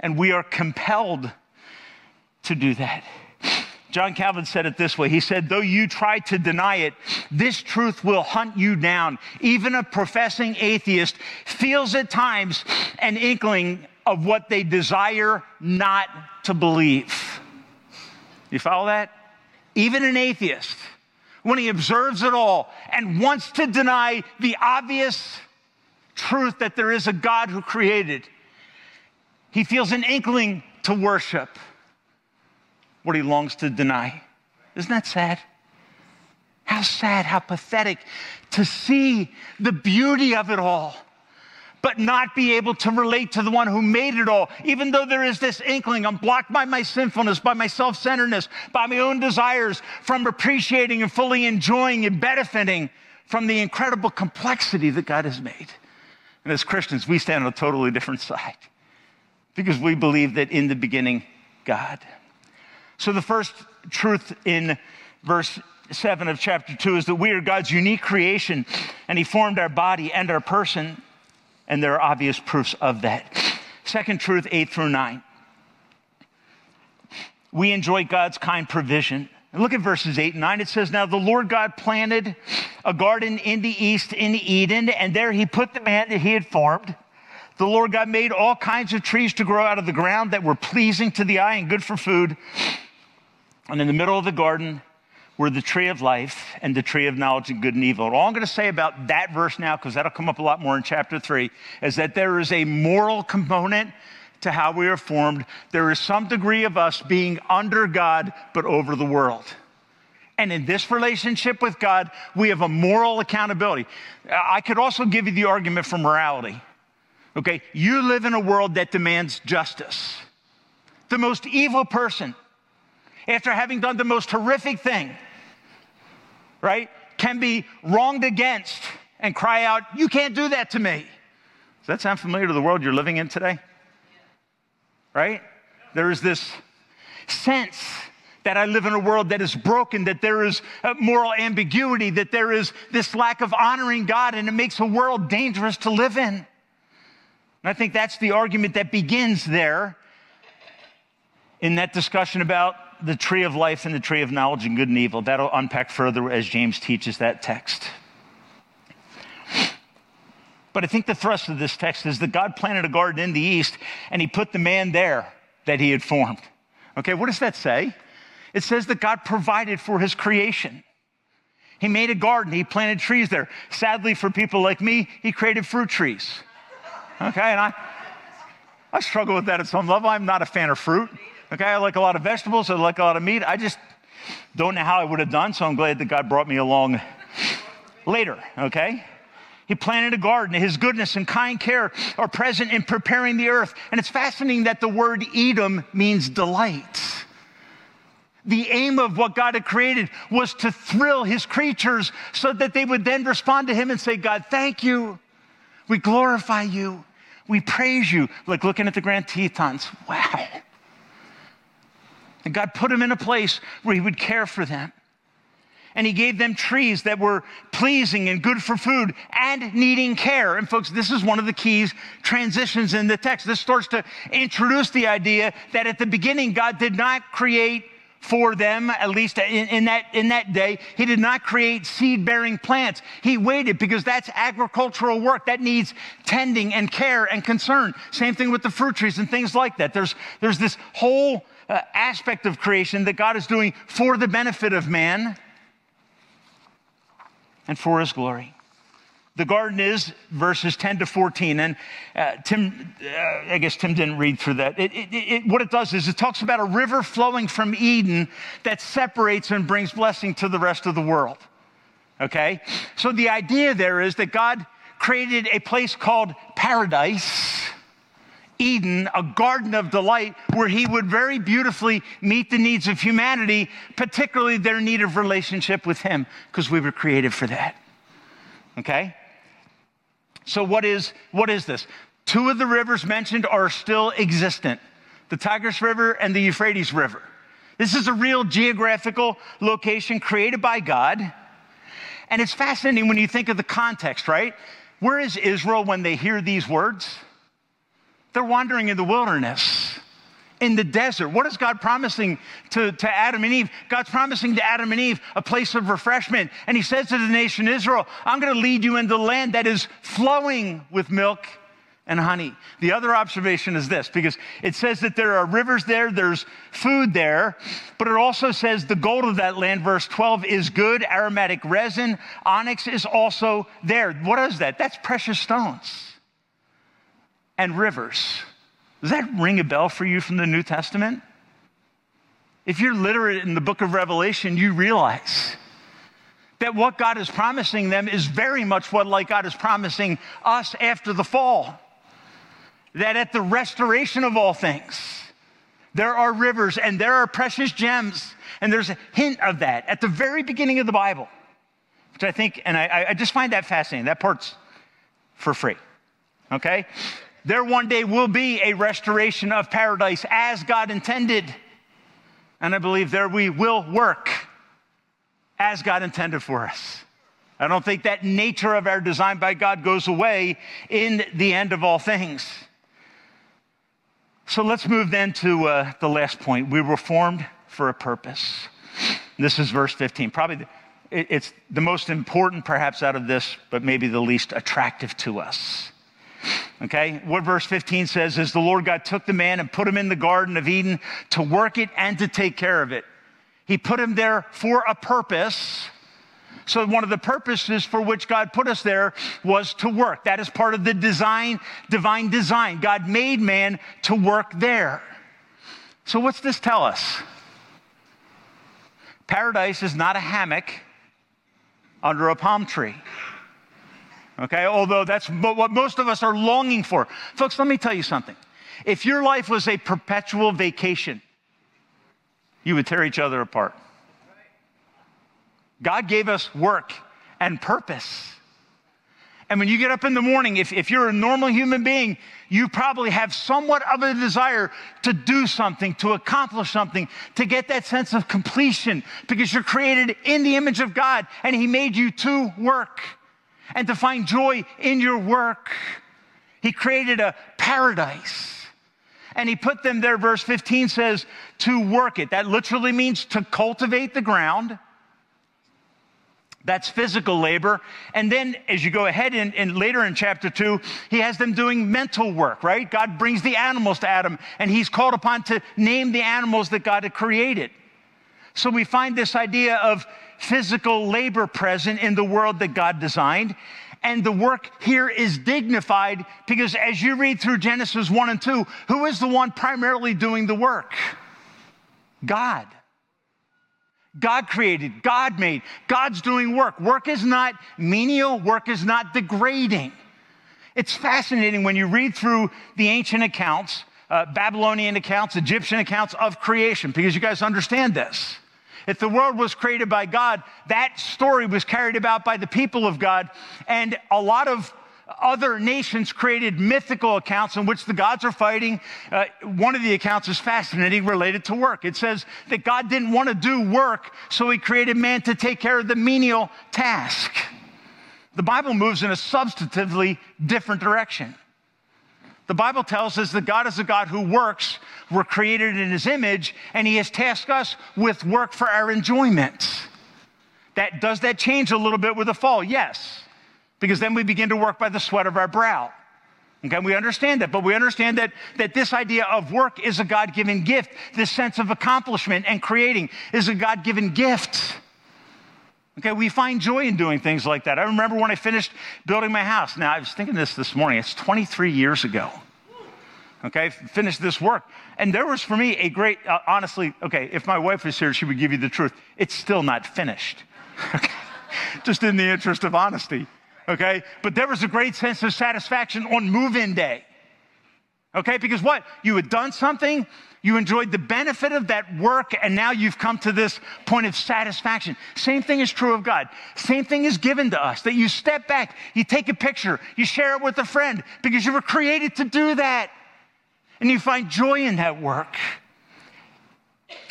And we are compelled to do that. John Calvin said it this way He said, Though you try to deny it, this truth will hunt you down. Even a professing atheist feels at times an inkling of what they desire not to believe. You follow that? Even an atheist, when he observes it all and wants to deny the obvious truth that there is a God who created, he feels an inkling to worship what he longs to deny. Isn't that sad? How sad, how pathetic to see the beauty of it all, but not be able to relate to the one who made it all, even though there is this inkling. I'm blocked by my sinfulness, by my self centeredness, by my own desires from appreciating and fully enjoying and benefiting from the incredible complexity that God has made. And as Christians, we stand on a totally different side because we believe that in the beginning, God. So the first truth in verse 7 of chapter 2 is that we are God's unique creation and He formed our body and our person, and there are obvious proofs of that. Second truth, 8 through 9. We enjoy God's kind provision. And look at verses 8 and 9. It says, Now the Lord God planted a garden in the east in Eden, and there he put the man that he had formed. The Lord God made all kinds of trees to grow out of the ground that were pleasing to the eye and good for food. And in the middle of the garden were the tree of life and the tree of knowledge of good and evil. And all I'm going to say about that verse now, because that'll come up a lot more in chapter 3, is that there is a moral component to how we are formed. There is some degree of us being under God, but over the world. And in this relationship with God, we have a moral accountability. I could also give you the argument for morality. Okay, you live in a world that demands justice. The most evil person, after having done the most horrific thing, right, can be wronged against and cry out, You can't do that to me. Does that sound familiar to the world you're living in today? Right? There is this sense that I live in a world that is broken, that there is uh, moral ambiguity, that there is this lack of honoring God, and it makes a world dangerous to live in. And I think that's the argument that begins there in that discussion about the tree of life and the tree of knowledge and good and evil. That'll unpack further as James teaches that text. But I think the thrust of this text is that God planted a garden in the east and he put the man there that he had formed. Okay, what does that say? It says that God provided for his creation. He made a garden, he planted trees there. Sadly, for people like me, he created fruit trees. Okay, and I, I struggle with that at some level. I'm not a fan of fruit. Okay, I like a lot of vegetables, I like a lot of meat. I just don't know how I would have done, so I'm glad that God brought me along later, okay? He planted a garden. His goodness and kind care are present in preparing the earth. And it's fascinating that the word Eden means delight. The aim of what God had created was to thrill his creatures so that they would then respond to him and say, God, thank you. We glorify you. We praise you. Like looking at the Grand Tetons. Wow. And God put him in a place where he would care for them and he gave them trees that were pleasing and good for food and needing care. And folks, this is one of the keys transitions in the text. This starts to introduce the idea that at the beginning, God did not create for them, at least in, in, that, in that day. He did not create seed bearing plants. He waited because that's agricultural work that needs tending and care and concern. Same thing with the fruit trees and things like that. There's, there's this whole uh, aspect of creation that God is doing for the benefit of man and for his glory. The garden is verses 10 to 14. And uh, Tim, uh, I guess Tim didn't read through that. It, it, it, what it does is it talks about a river flowing from Eden that separates and brings blessing to the rest of the world. Okay? So the idea there is that God created a place called paradise. Eden, a garden of delight, where he would very beautifully meet the needs of humanity, particularly their need of relationship with him, because we were created for that. Okay? So, what is, what is this? Two of the rivers mentioned are still existent the Tigris River and the Euphrates River. This is a real geographical location created by God. And it's fascinating when you think of the context, right? Where is Israel when they hear these words? They're wandering in the wilderness in the desert. What is God promising to, to Adam and Eve? God's promising to Adam and Eve a place of refreshment. And he says to the nation Israel, I'm going to lead you into the land that is flowing with milk and honey. The other observation is this because it says that there are rivers there, there's food there, but it also says the gold of that land, verse 12, is good, aromatic resin, onyx is also there. What is that? That's precious stones and rivers. Does that ring a bell for you from the New Testament? If you're literate in the book of Revelation, you realize that what God is promising them is very much what like God is promising us after the fall. That at the restoration of all things, there are rivers and there are precious gems. And there's a hint of that at the very beginning of the Bible, which I think, and I, I just find that fascinating. That part's for free. Okay? There one day will be a restoration of paradise as God intended. And I believe there we will work as God intended for us. I don't think that nature of our design by God goes away in the end of all things. So let's move then to uh, the last point. We were formed for a purpose. This is verse 15. Probably it's the most important, perhaps, out of this, but maybe the least attractive to us. Okay, what verse 15 says is the Lord God took the man and put him in the Garden of Eden to work it and to take care of it. He put him there for a purpose. So, one of the purposes for which God put us there was to work. That is part of the design, divine design. God made man to work there. So, what's this tell us? Paradise is not a hammock under a palm tree okay? Although that's what most of us are longing for. Folks, let me tell you something. If your life was a perpetual vacation, you would tear each other apart. God gave us work and purpose. And when you get up in the morning, if, if you're a normal human being, you probably have somewhat of a desire to do something, to accomplish something, to get that sense of completion because you're created in the image of God and He made you to work and to find joy in your work. He created a paradise. And he put them there, verse 15 says, to work it. That literally means to cultivate the ground. That's physical labor. And then as you go ahead and, later in chapter two, he has them doing mental work, right? God brings the animals to Adam, and he's called upon to name the animals that God had created. So we find this idea of physical labor present in the world that God designed. And the work here is dignified because as you read through Genesis 1 and 2, who is the one primarily doing the work? God. God created, God made, God's doing work. Work is not menial, work is not degrading. It's fascinating when you read through the ancient accounts, uh, Babylonian accounts, Egyptian accounts of creation, because you guys understand this. If the world was created by God, that story was carried about by the people of God. And a lot of other nations created mythical accounts in which the gods are fighting. Uh, one of the accounts is fascinating, related to work. It says that God didn't want to do work, so he created man to take care of the menial task. The Bible moves in a substantively different direction. The Bible tells us that God is a God who works. We're created in his image, and he has tasked us with work for our enjoyment. That, does that change a little bit with the fall? Yes, because then we begin to work by the sweat of our brow. Okay, we understand that, but we understand that, that this idea of work is a God given gift. This sense of accomplishment and creating is a God given gift. Okay, we find joy in doing things like that. I remember when I finished building my house. Now, I was thinking this this morning. It's 23 years ago. Okay, finished this work. And there was for me a great, uh, honestly, okay, if my wife was here, she would give you the truth. It's still not finished. Okay, just in the interest of honesty. Okay, but there was a great sense of satisfaction on move in day. Okay, because what? You had done something, you enjoyed the benefit of that work, and now you've come to this point of satisfaction. Same thing is true of God. Same thing is given to us that you step back, you take a picture, you share it with a friend because you were created to do that. And you find joy in that work.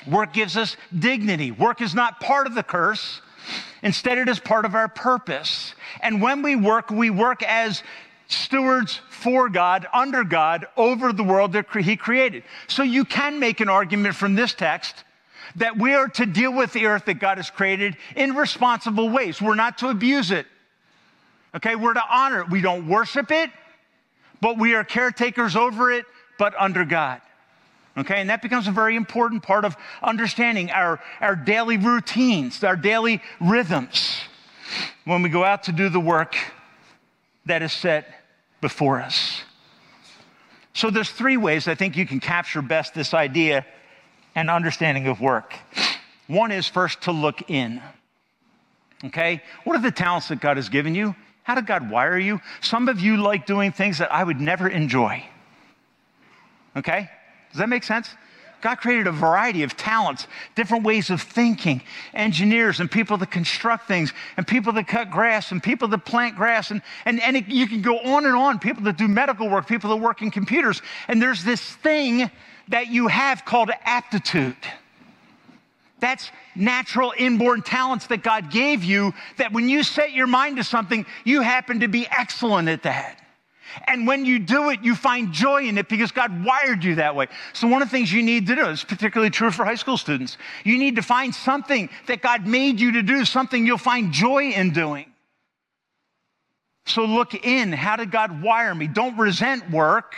Work gives us dignity. Work is not part of the curse. Instead, it is part of our purpose. And when we work, we work as stewards for God, under God, over the world that He created. So you can make an argument from this text that we are to deal with the earth that God has created in responsible ways. We're not to abuse it. Okay, we're to honor it. We don't worship it, but we are caretakers over it, but under God. Okay, and that becomes a very important part of understanding our, our daily routines, our daily rhythms when we go out to do the work that is set before us. So there's three ways I think you can capture best this idea and understanding of work. One is first to look in. Okay? What are the talents that God has given you? How did God wire you? Some of you like doing things that I would never enjoy. Okay? Does that make sense? God created a variety of talents, different ways of thinking, engineers and people that construct things, and people that cut grass, and people that plant grass, and, and, and it, you can go on and on. People that do medical work, people that work in computers. And there's this thing that you have called aptitude. That's natural inborn talents that God gave you, that when you set your mind to something, you happen to be excellent at that. And when you do it, you find joy in it because God wired you that way. So, one of the things you need to do, is particularly true for high school students, you need to find something that God made you to do, something you'll find joy in doing. So, look in. How did God wire me? Don't resent work.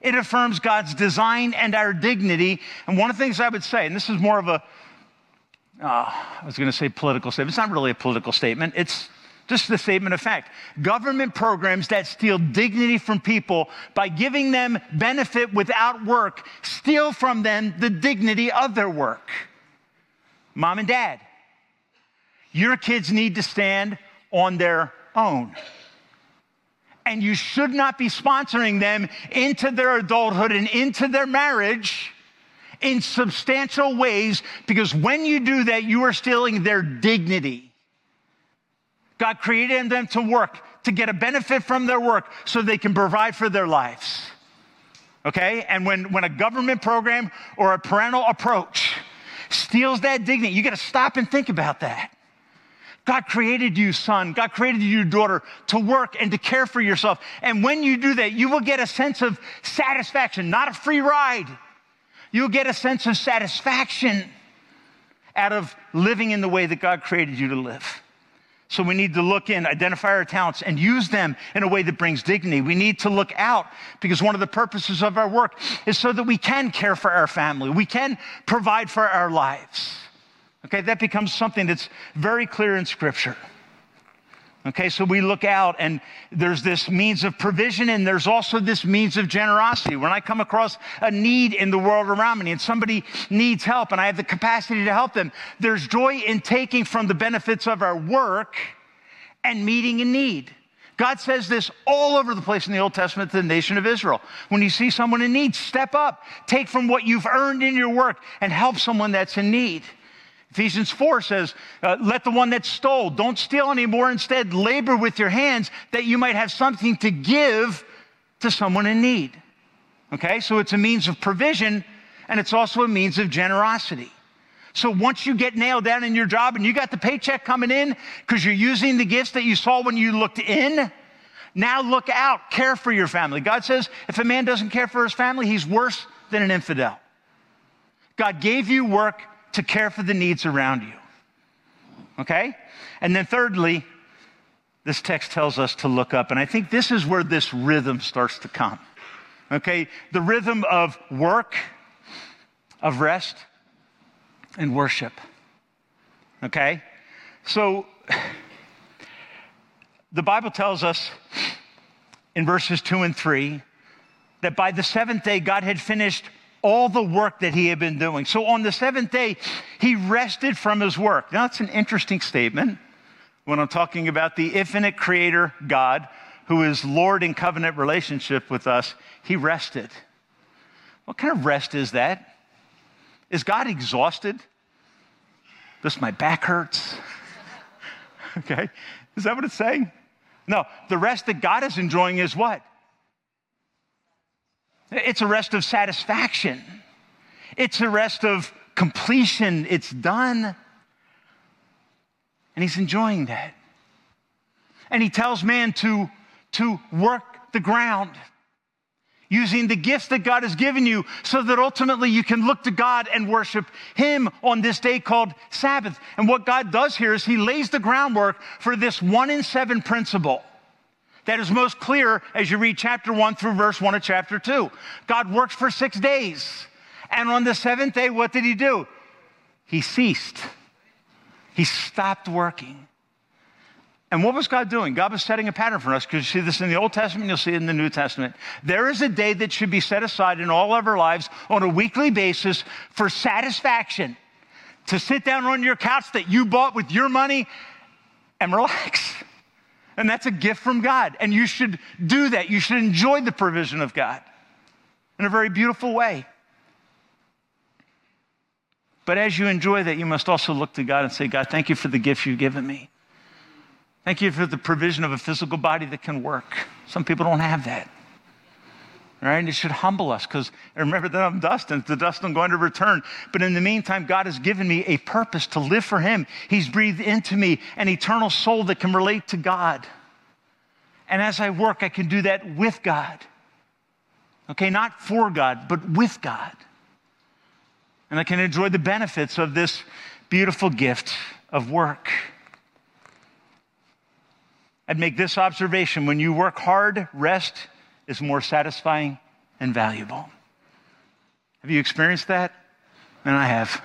It affirms God's design and our dignity. And one of the things I would say, and this is more of a, oh, I was going to say political statement. It's not really a political statement. It's just the statement of fact. Government programs that steal dignity from people by giving them benefit without work steal from them the dignity of their work. Mom and dad, your kids need to stand on their own. And you should not be sponsoring them into their adulthood and into their marriage in substantial ways because when you do that, you are stealing their dignity. God created them to work, to get a benefit from their work so they can provide for their lives. Okay? And when, when a government program or a parental approach steals that dignity, you got to stop and think about that. God created you, son. God created you, daughter, to work and to care for yourself. And when you do that, you will get a sense of satisfaction, not a free ride. You'll get a sense of satisfaction out of living in the way that God created you to live. So we need to look in, identify our talents, and use them in a way that brings dignity. We need to look out because one of the purposes of our work is so that we can care for our family, we can provide for our lives. Okay, that becomes something that's very clear in Scripture. Okay, so we look out and there's this means of provision and there's also this means of generosity. When I come across a need in the world around me and somebody needs help and I have the capacity to help them, there's joy in taking from the benefits of our work and meeting a need. God says this all over the place in the Old Testament to the nation of Israel. When you see someone in need, step up, take from what you've earned in your work and help someone that's in need. Ephesians 4 says, uh, Let the one that stole, don't steal anymore. Instead, labor with your hands that you might have something to give to someone in need. Okay, so it's a means of provision and it's also a means of generosity. So once you get nailed down in your job and you got the paycheck coming in because you're using the gifts that you saw when you looked in, now look out, care for your family. God says if a man doesn't care for his family, he's worse than an infidel. God gave you work to care for the needs around you. Okay? And then, thirdly, this text tells us to look up. And I think this is where this rhythm starts to come. Okay? The rhythm of work, of rest, and worship. Okay? So the Bible tells us in verses two and three that by the seventh day, God had finished all the work that he had been doing. So on the seventh day, he rested from his work. Now, that's an interesting statement when I'm talking about the infinite creator God who is Lord in covenant relationship with us. He rested. What kind of rest is that? Is God exhausted? This, my back hurts. okay? Is that what it's saying? No, the rest that God is enjoying is what? It's a rest of satisfaction. It's a rest of completion. It's done. And he's enjoying that. And he tells man to, to work the ground using the gifts that God has given you so that ultimately you can look to God and worship Him on this day called Sabbath. And what God does here is He lays the groundwork for this one in seven principle that is most clear as you read chapter one through verse one of chapter two. God worked for six days. And on the seventh day, what did He do? He ceased. He stopped working. And what was God doing? God was setting a pattern for us because you see this in the Old Testament, you'll see it in the New Testament. There is a day that should be set aside in all of our lives on a weekly basis for satisfaction. To sit down on your couch that you bought with your money and relax. And that's a gift from God. And you should do that. You should enjoy the provision of God in a very beautiful way. But as you enjoy that, you must also look to God and say, God, thank you for the gifts you've given me. Thank you for the provision of a physical body that can work. Some people don't have that. Right? It should humble us because remember that I'm dust and the dust I'm going to return. But in the meantime, God has given me a purpose to live for Him. He's breathed into me an eternal soul that can relate to God. And as I work, I can do that with God. Okay, not for God, but with God. And I can enjoy the benefits of this beautiful gift of work. I'd make this observation when you work hard, rest is more satisfying and valuable. Have you experienced that? And I have.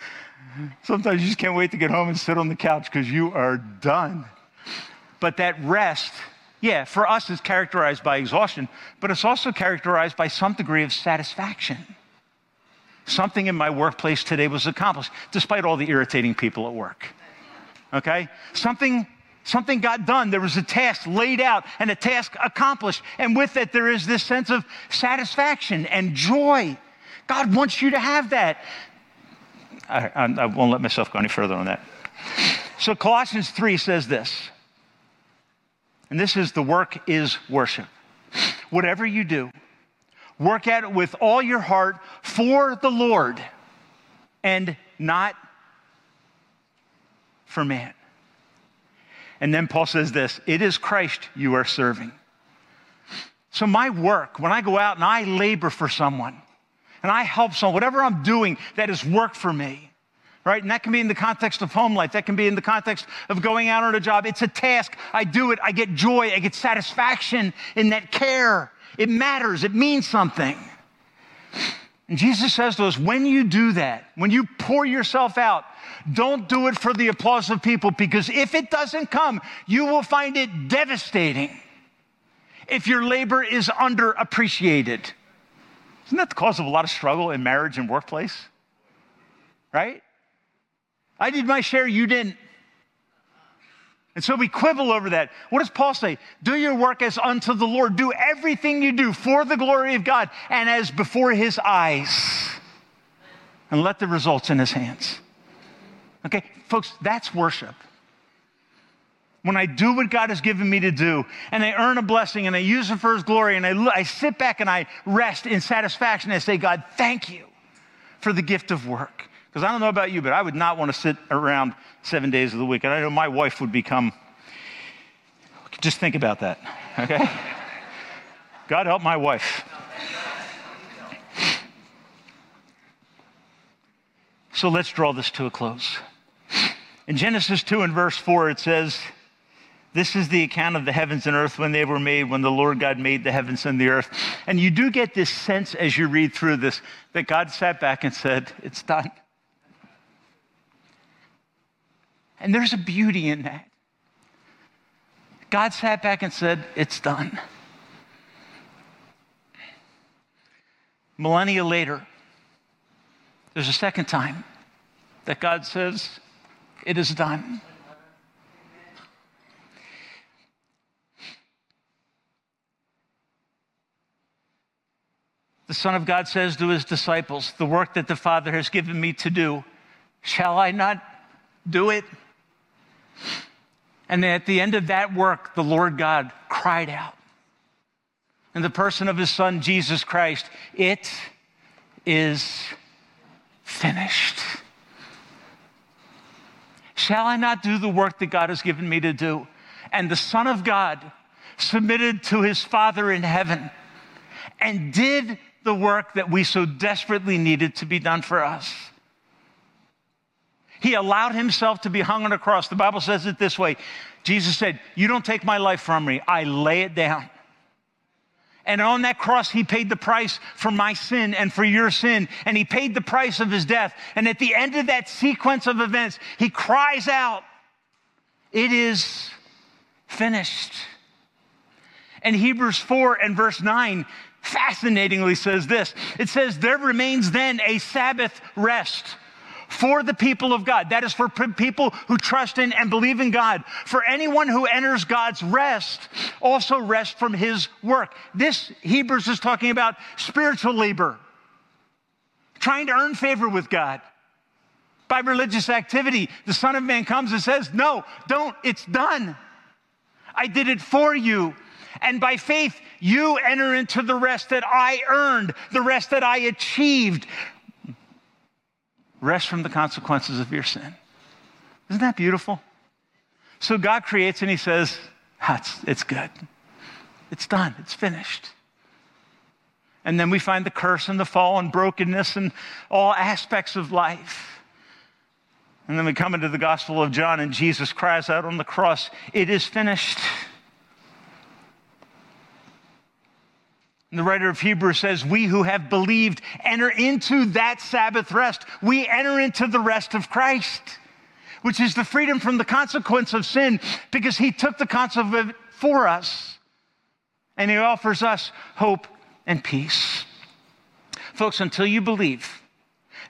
Sometimes you just can't wait to get home and sit on the couch because you are done. But that rest, yeah, for us is characterized by exhaustion, but it's also characterized by some degree of satisfaction. Something in my workplace today was accomplished, despite all the irritating people at work. Okay? Something Something got done. There was a task laid out and a task accomplished. And with it, there is this sense of satisfaction and joy. God wants you to have that. I, I, I won't let myself go any further on that. So, Colossians 3 says this, and this is the work is worship. Whatever you do, work at it with all your heart for the Lord and not for man. And then Paul says this it is Christ you are serving. So, my work, when I go out and I labor for someone and I help someone, whatever I'm doing that is work for me, right? And that can be in the context of home life, that can be in the context of going out on a job. It's a task. I do it, I get joy, I get satisfaction in that care. It matters, it means something. And Jesus says to us, when you do that, when you pour yourself out, don't do it for the applause of people because if it doesn't come, you will find it devastating if your labor is underappreciated. Isn't that the cause of a lot of struggle in marriage and workplace? Right? I did my share, you didn't. And so we quibble over that. What does Paul say? Do your work as unto the Lord. Do everything you do for the glory of God and as before his eyes. And let the results in his hands. Okay, folks, that's worship. When I do what God has given me to do and I earn a blessing and I use it for his glory and I, I sit back and I rest in satisfaction and I say, God, thank you for the gift of work. Because I don't know about you, but I would not want to sit around seven days of the week. And I know my wife would become, just think about that, okay? God help my wife. So let's draw this to a close. In Genesis 2 and verse 4, it says, this is the account of the heavens and earth when they were made, when the Lord God made the heavens and the earth. And you do get this sense as you read through this that God sat back and said, It's done. And there's a beauty in that. God sat back and said, It's done. Millennia later, there's a second time that God says, It is done. The Son of God says to his disciples, The work that the Father has given me to do, shall I not do it? And at the end of that work, the Lord God cried out in the person of his Son, Jesus Christ, It is finished. Shall I not do the work that God has given me to do? And the Son of God submitted to his Father in heaven and did the work that we so desperately needed to be done for us. He allowed himself to be hung on a cross. The Bible says it this way Jesus said, You don't take my life from me, I lay it down. And on that cross, he paid the price for my sin and for your sin. And he paid the price of his death. And at the end of that sequence of events, he cries out, It is finished. And Hebrews 4 and verse 9 fascinatingly says this it says, There remains then a Sabbath rest for the people of God. That is for people who trust in and believe in God. For anyone who enters God's rest, also rest from his work. This Hebrews is talking about spiritual labor, trying to earn favor with God. By religious activity, the Son of Man comes and says, No, don't, it's done. I did it for you. And by faith, you enter into the rest that I earned, the rest that I achieved. Rest from the consequences of your sin. Isn't that beautiful? So God creates and He says, ah, it's, it's good. It's done. It's finished. And then we find the curse and the fall and brokenness and all aspects of life. And then we come into the Gospel of John, and Jesus cries out on the cross, It is finished. And the writer of Hebrews says, We who have believed enter into that Sabbath rest. We enter into the rest of Christ, which is the freedom from the consequence of sin because he took the consequence for us and he offers us hope and peace. Folks, until you believe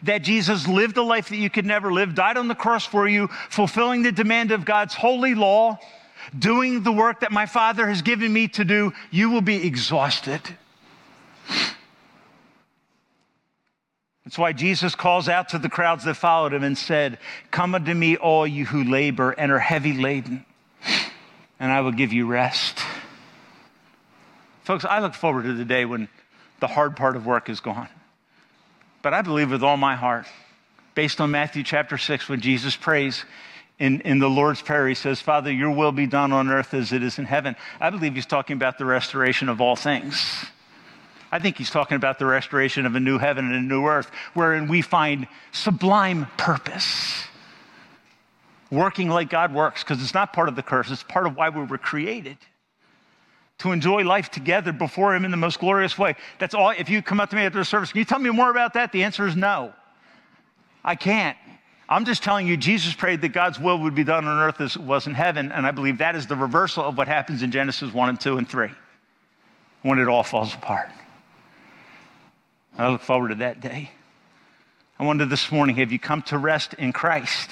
that Jesus lived a life that you could never live, died on the cross for you, fulfilling the demand of God's holy law, doing the work that my Father has given me to do, you will be exhausted. That's why Jesus calls out to the crowds that followed him and said, Come unto me, all you who labor and are heavy laden, and I will give you rest. Folks, I look forward to the day when the hard part of work is gone. But I believe with all my heart, based on Matthew chapter 6, when Jesus prays in, in the Lord's Prayer, he says, Father, your will be done on earth as it is in heaven. I believe he's talking about the restoration of all things. I think he's talking about the restoration of a new heaven and a new earth, wherein we find sublime purpose. Working like God works, because it's not part of the curse, it's part of why we were created. To enjoy life together before Him in the most glorious way. That's all. If you come up to me after the service, can you tell me more about that? The answer is no. I can't. I'm just telling you, Jesus prayed that God's will would be done on earth as it was in heaven, and I believe that is the reversal of what happens in Genesis 1 and 2 and 3 when it all falls apart. I look forward to that day. I wonder this morning have you come to rest in Christ?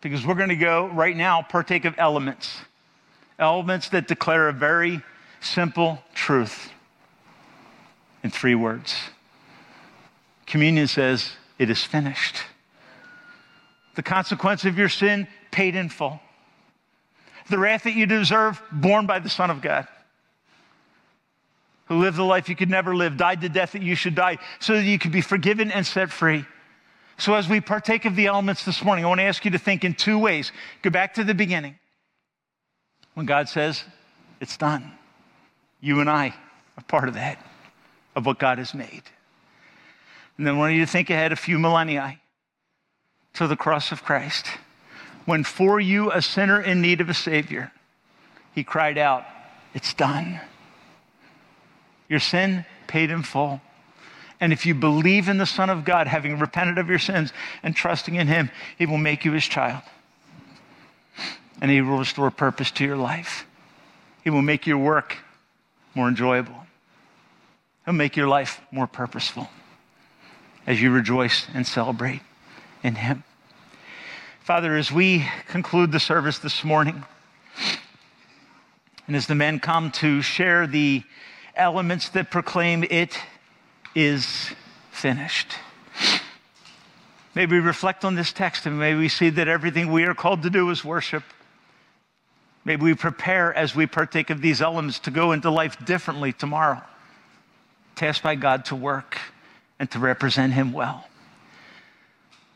Because we're going to go right now, partake of elements, elements that declare a very simple truth in three words. Communion says, It is finished. The consequence of your sin paid in full. The wrath that you deserve, borne by the Son of God who lived the life you could never live, died the death that you should die, so that you could be forgiven and set free. So, as we partake of the elements this morning, I want to ask you to think in two ways. Go back to the beginning. When God says, It's done, you and I are part of that, of what God has made. And then I want you to think ahead a few millennia to the cross of Christ. When for you, a sinner in need of a Savior, he cried out, It's done. Your sin paid in full. And if you believe in the Son of God, having repented of your sins and trusting in Him, He will make you His child. and He will restore purpose to your life. He will make your work more enjoyable. He'll make your life more purposeful as you rejoice and celebrate in Him. Father, as we conclude the service this morning, and as the men come to share the elements that proclaim it is finished. May we reflect on this text and may we see that everything we are called to do is worship. May we prepare as we partake of these elements to go into life differently tomorrow, tasked by God to work and to represent Him well.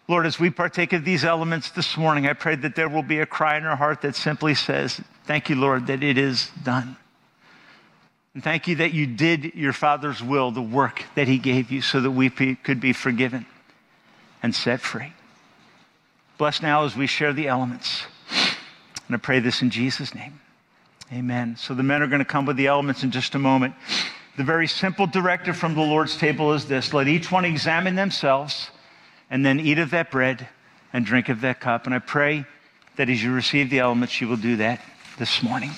Lord, as we partake of these elements this morning, I pray that there will be a cry in our heart that simply says, Thank you, Lord, that it is done. And thank you that you did your Father's will, the work that He gave you, so that we could be forgiven and set free. Bless now as we share the elements. And I pray this in Jesus' name. Amen. So the men are going to come with the elements in just a moment. The very simple directive from the Lord's table is this let each one examine themselves and then eat of that bread and drink of that cup. And I pray that as you receive the elements, you will do that this morning.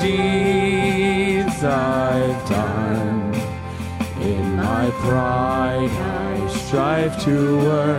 Deeds I've done. In my pride, I strive to earn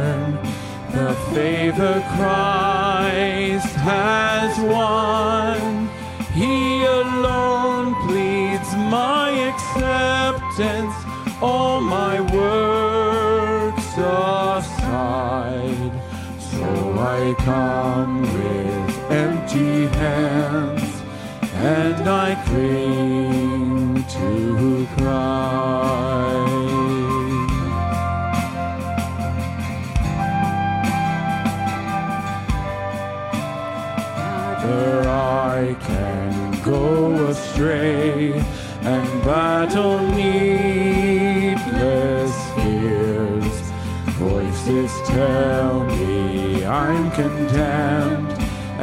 astray and battle needless fears. Voices tell me I'm condemned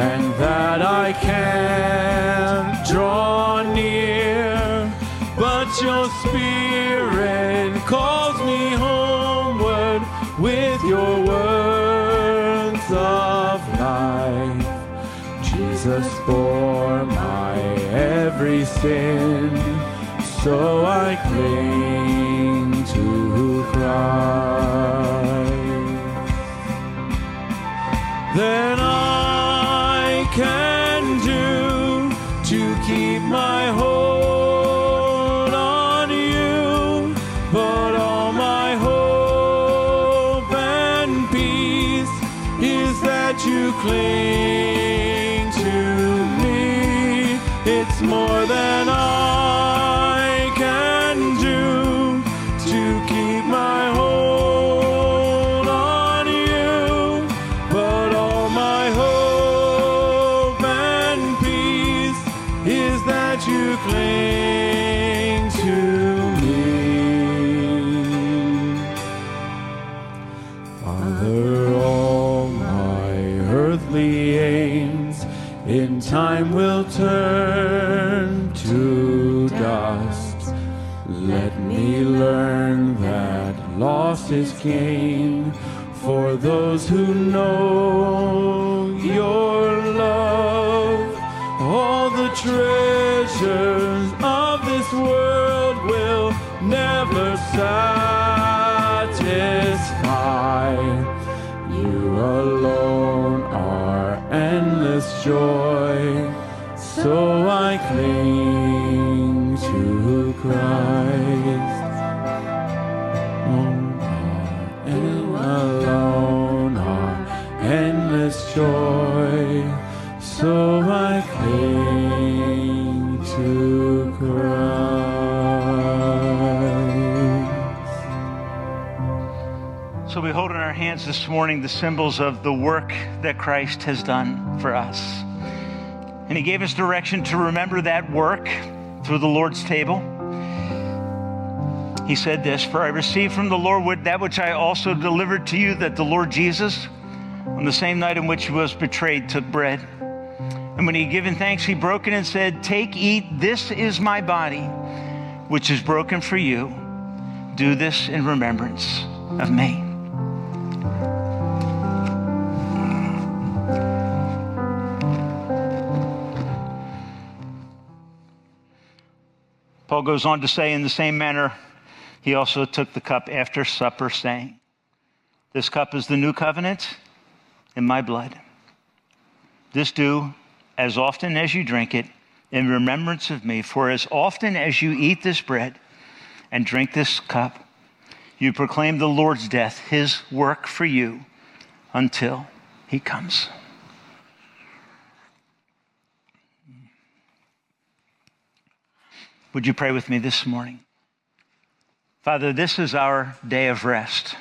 and that I can't draw near. But your spirit calls me homeward with your words of life. Jesus bore my every sin, so I cling to Christ. Then is gain for those who know your love. All the treasures of this world will never satisfy. You alone are endless joy, hands this morning the symbols of the work that Christ has done for us. And he gave us direction to remember that work through the Lord's table. He said this For I received from the Lord that which I also delivered to you, that the Lord Jesus, on the same night in which he was betrayed, took bread. And when he had given thanks, he broke it and said, Take, eat, this is my body, which is broken for you. Do this in remembrance of me. Paul goes on to say, in the same manner, he also took the cup after supper, saying, This cup is the new covenant in my blood. This do as often as you drink it in remembrance of me. For as often as you eat this bread and drink this cup, you proclaim the Lord's death, his work for you, until he comes. Would you pray with me this morning? Father, this is our day of rest.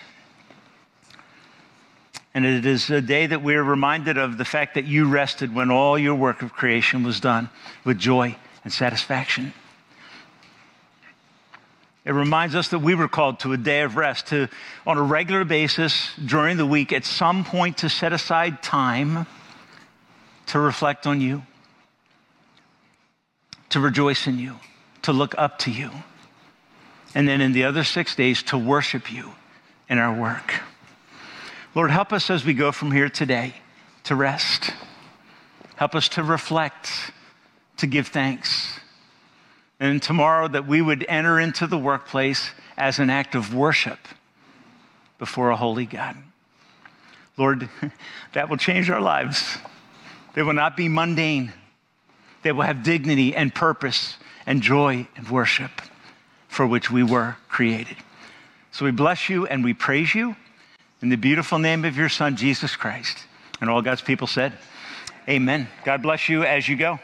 And it is a day that we're reminded of the fact that you rested when all your work of creation was done with joy and satisfaction. It reminds us that we were called to a day of rest, to, on a regular basis during the week, at some point, to set aside time to reflect on you, to rejoice in you, to look up to you. And then in the other six days, to worship you in our work. Lord, help us as we go from here today to rest. Help us to reflect, to give thanks. And tomorrow that we would enter into the workplace as an act of worship before a holy God. Lord, that will change our lives. They will not be mundane. They will have dignity and purpose and joy and worship for which we were created. So we bless you and we praise you in the beautiful name of your Son, Jesus Christ. And all God's people said, Amen. God bless you as you go.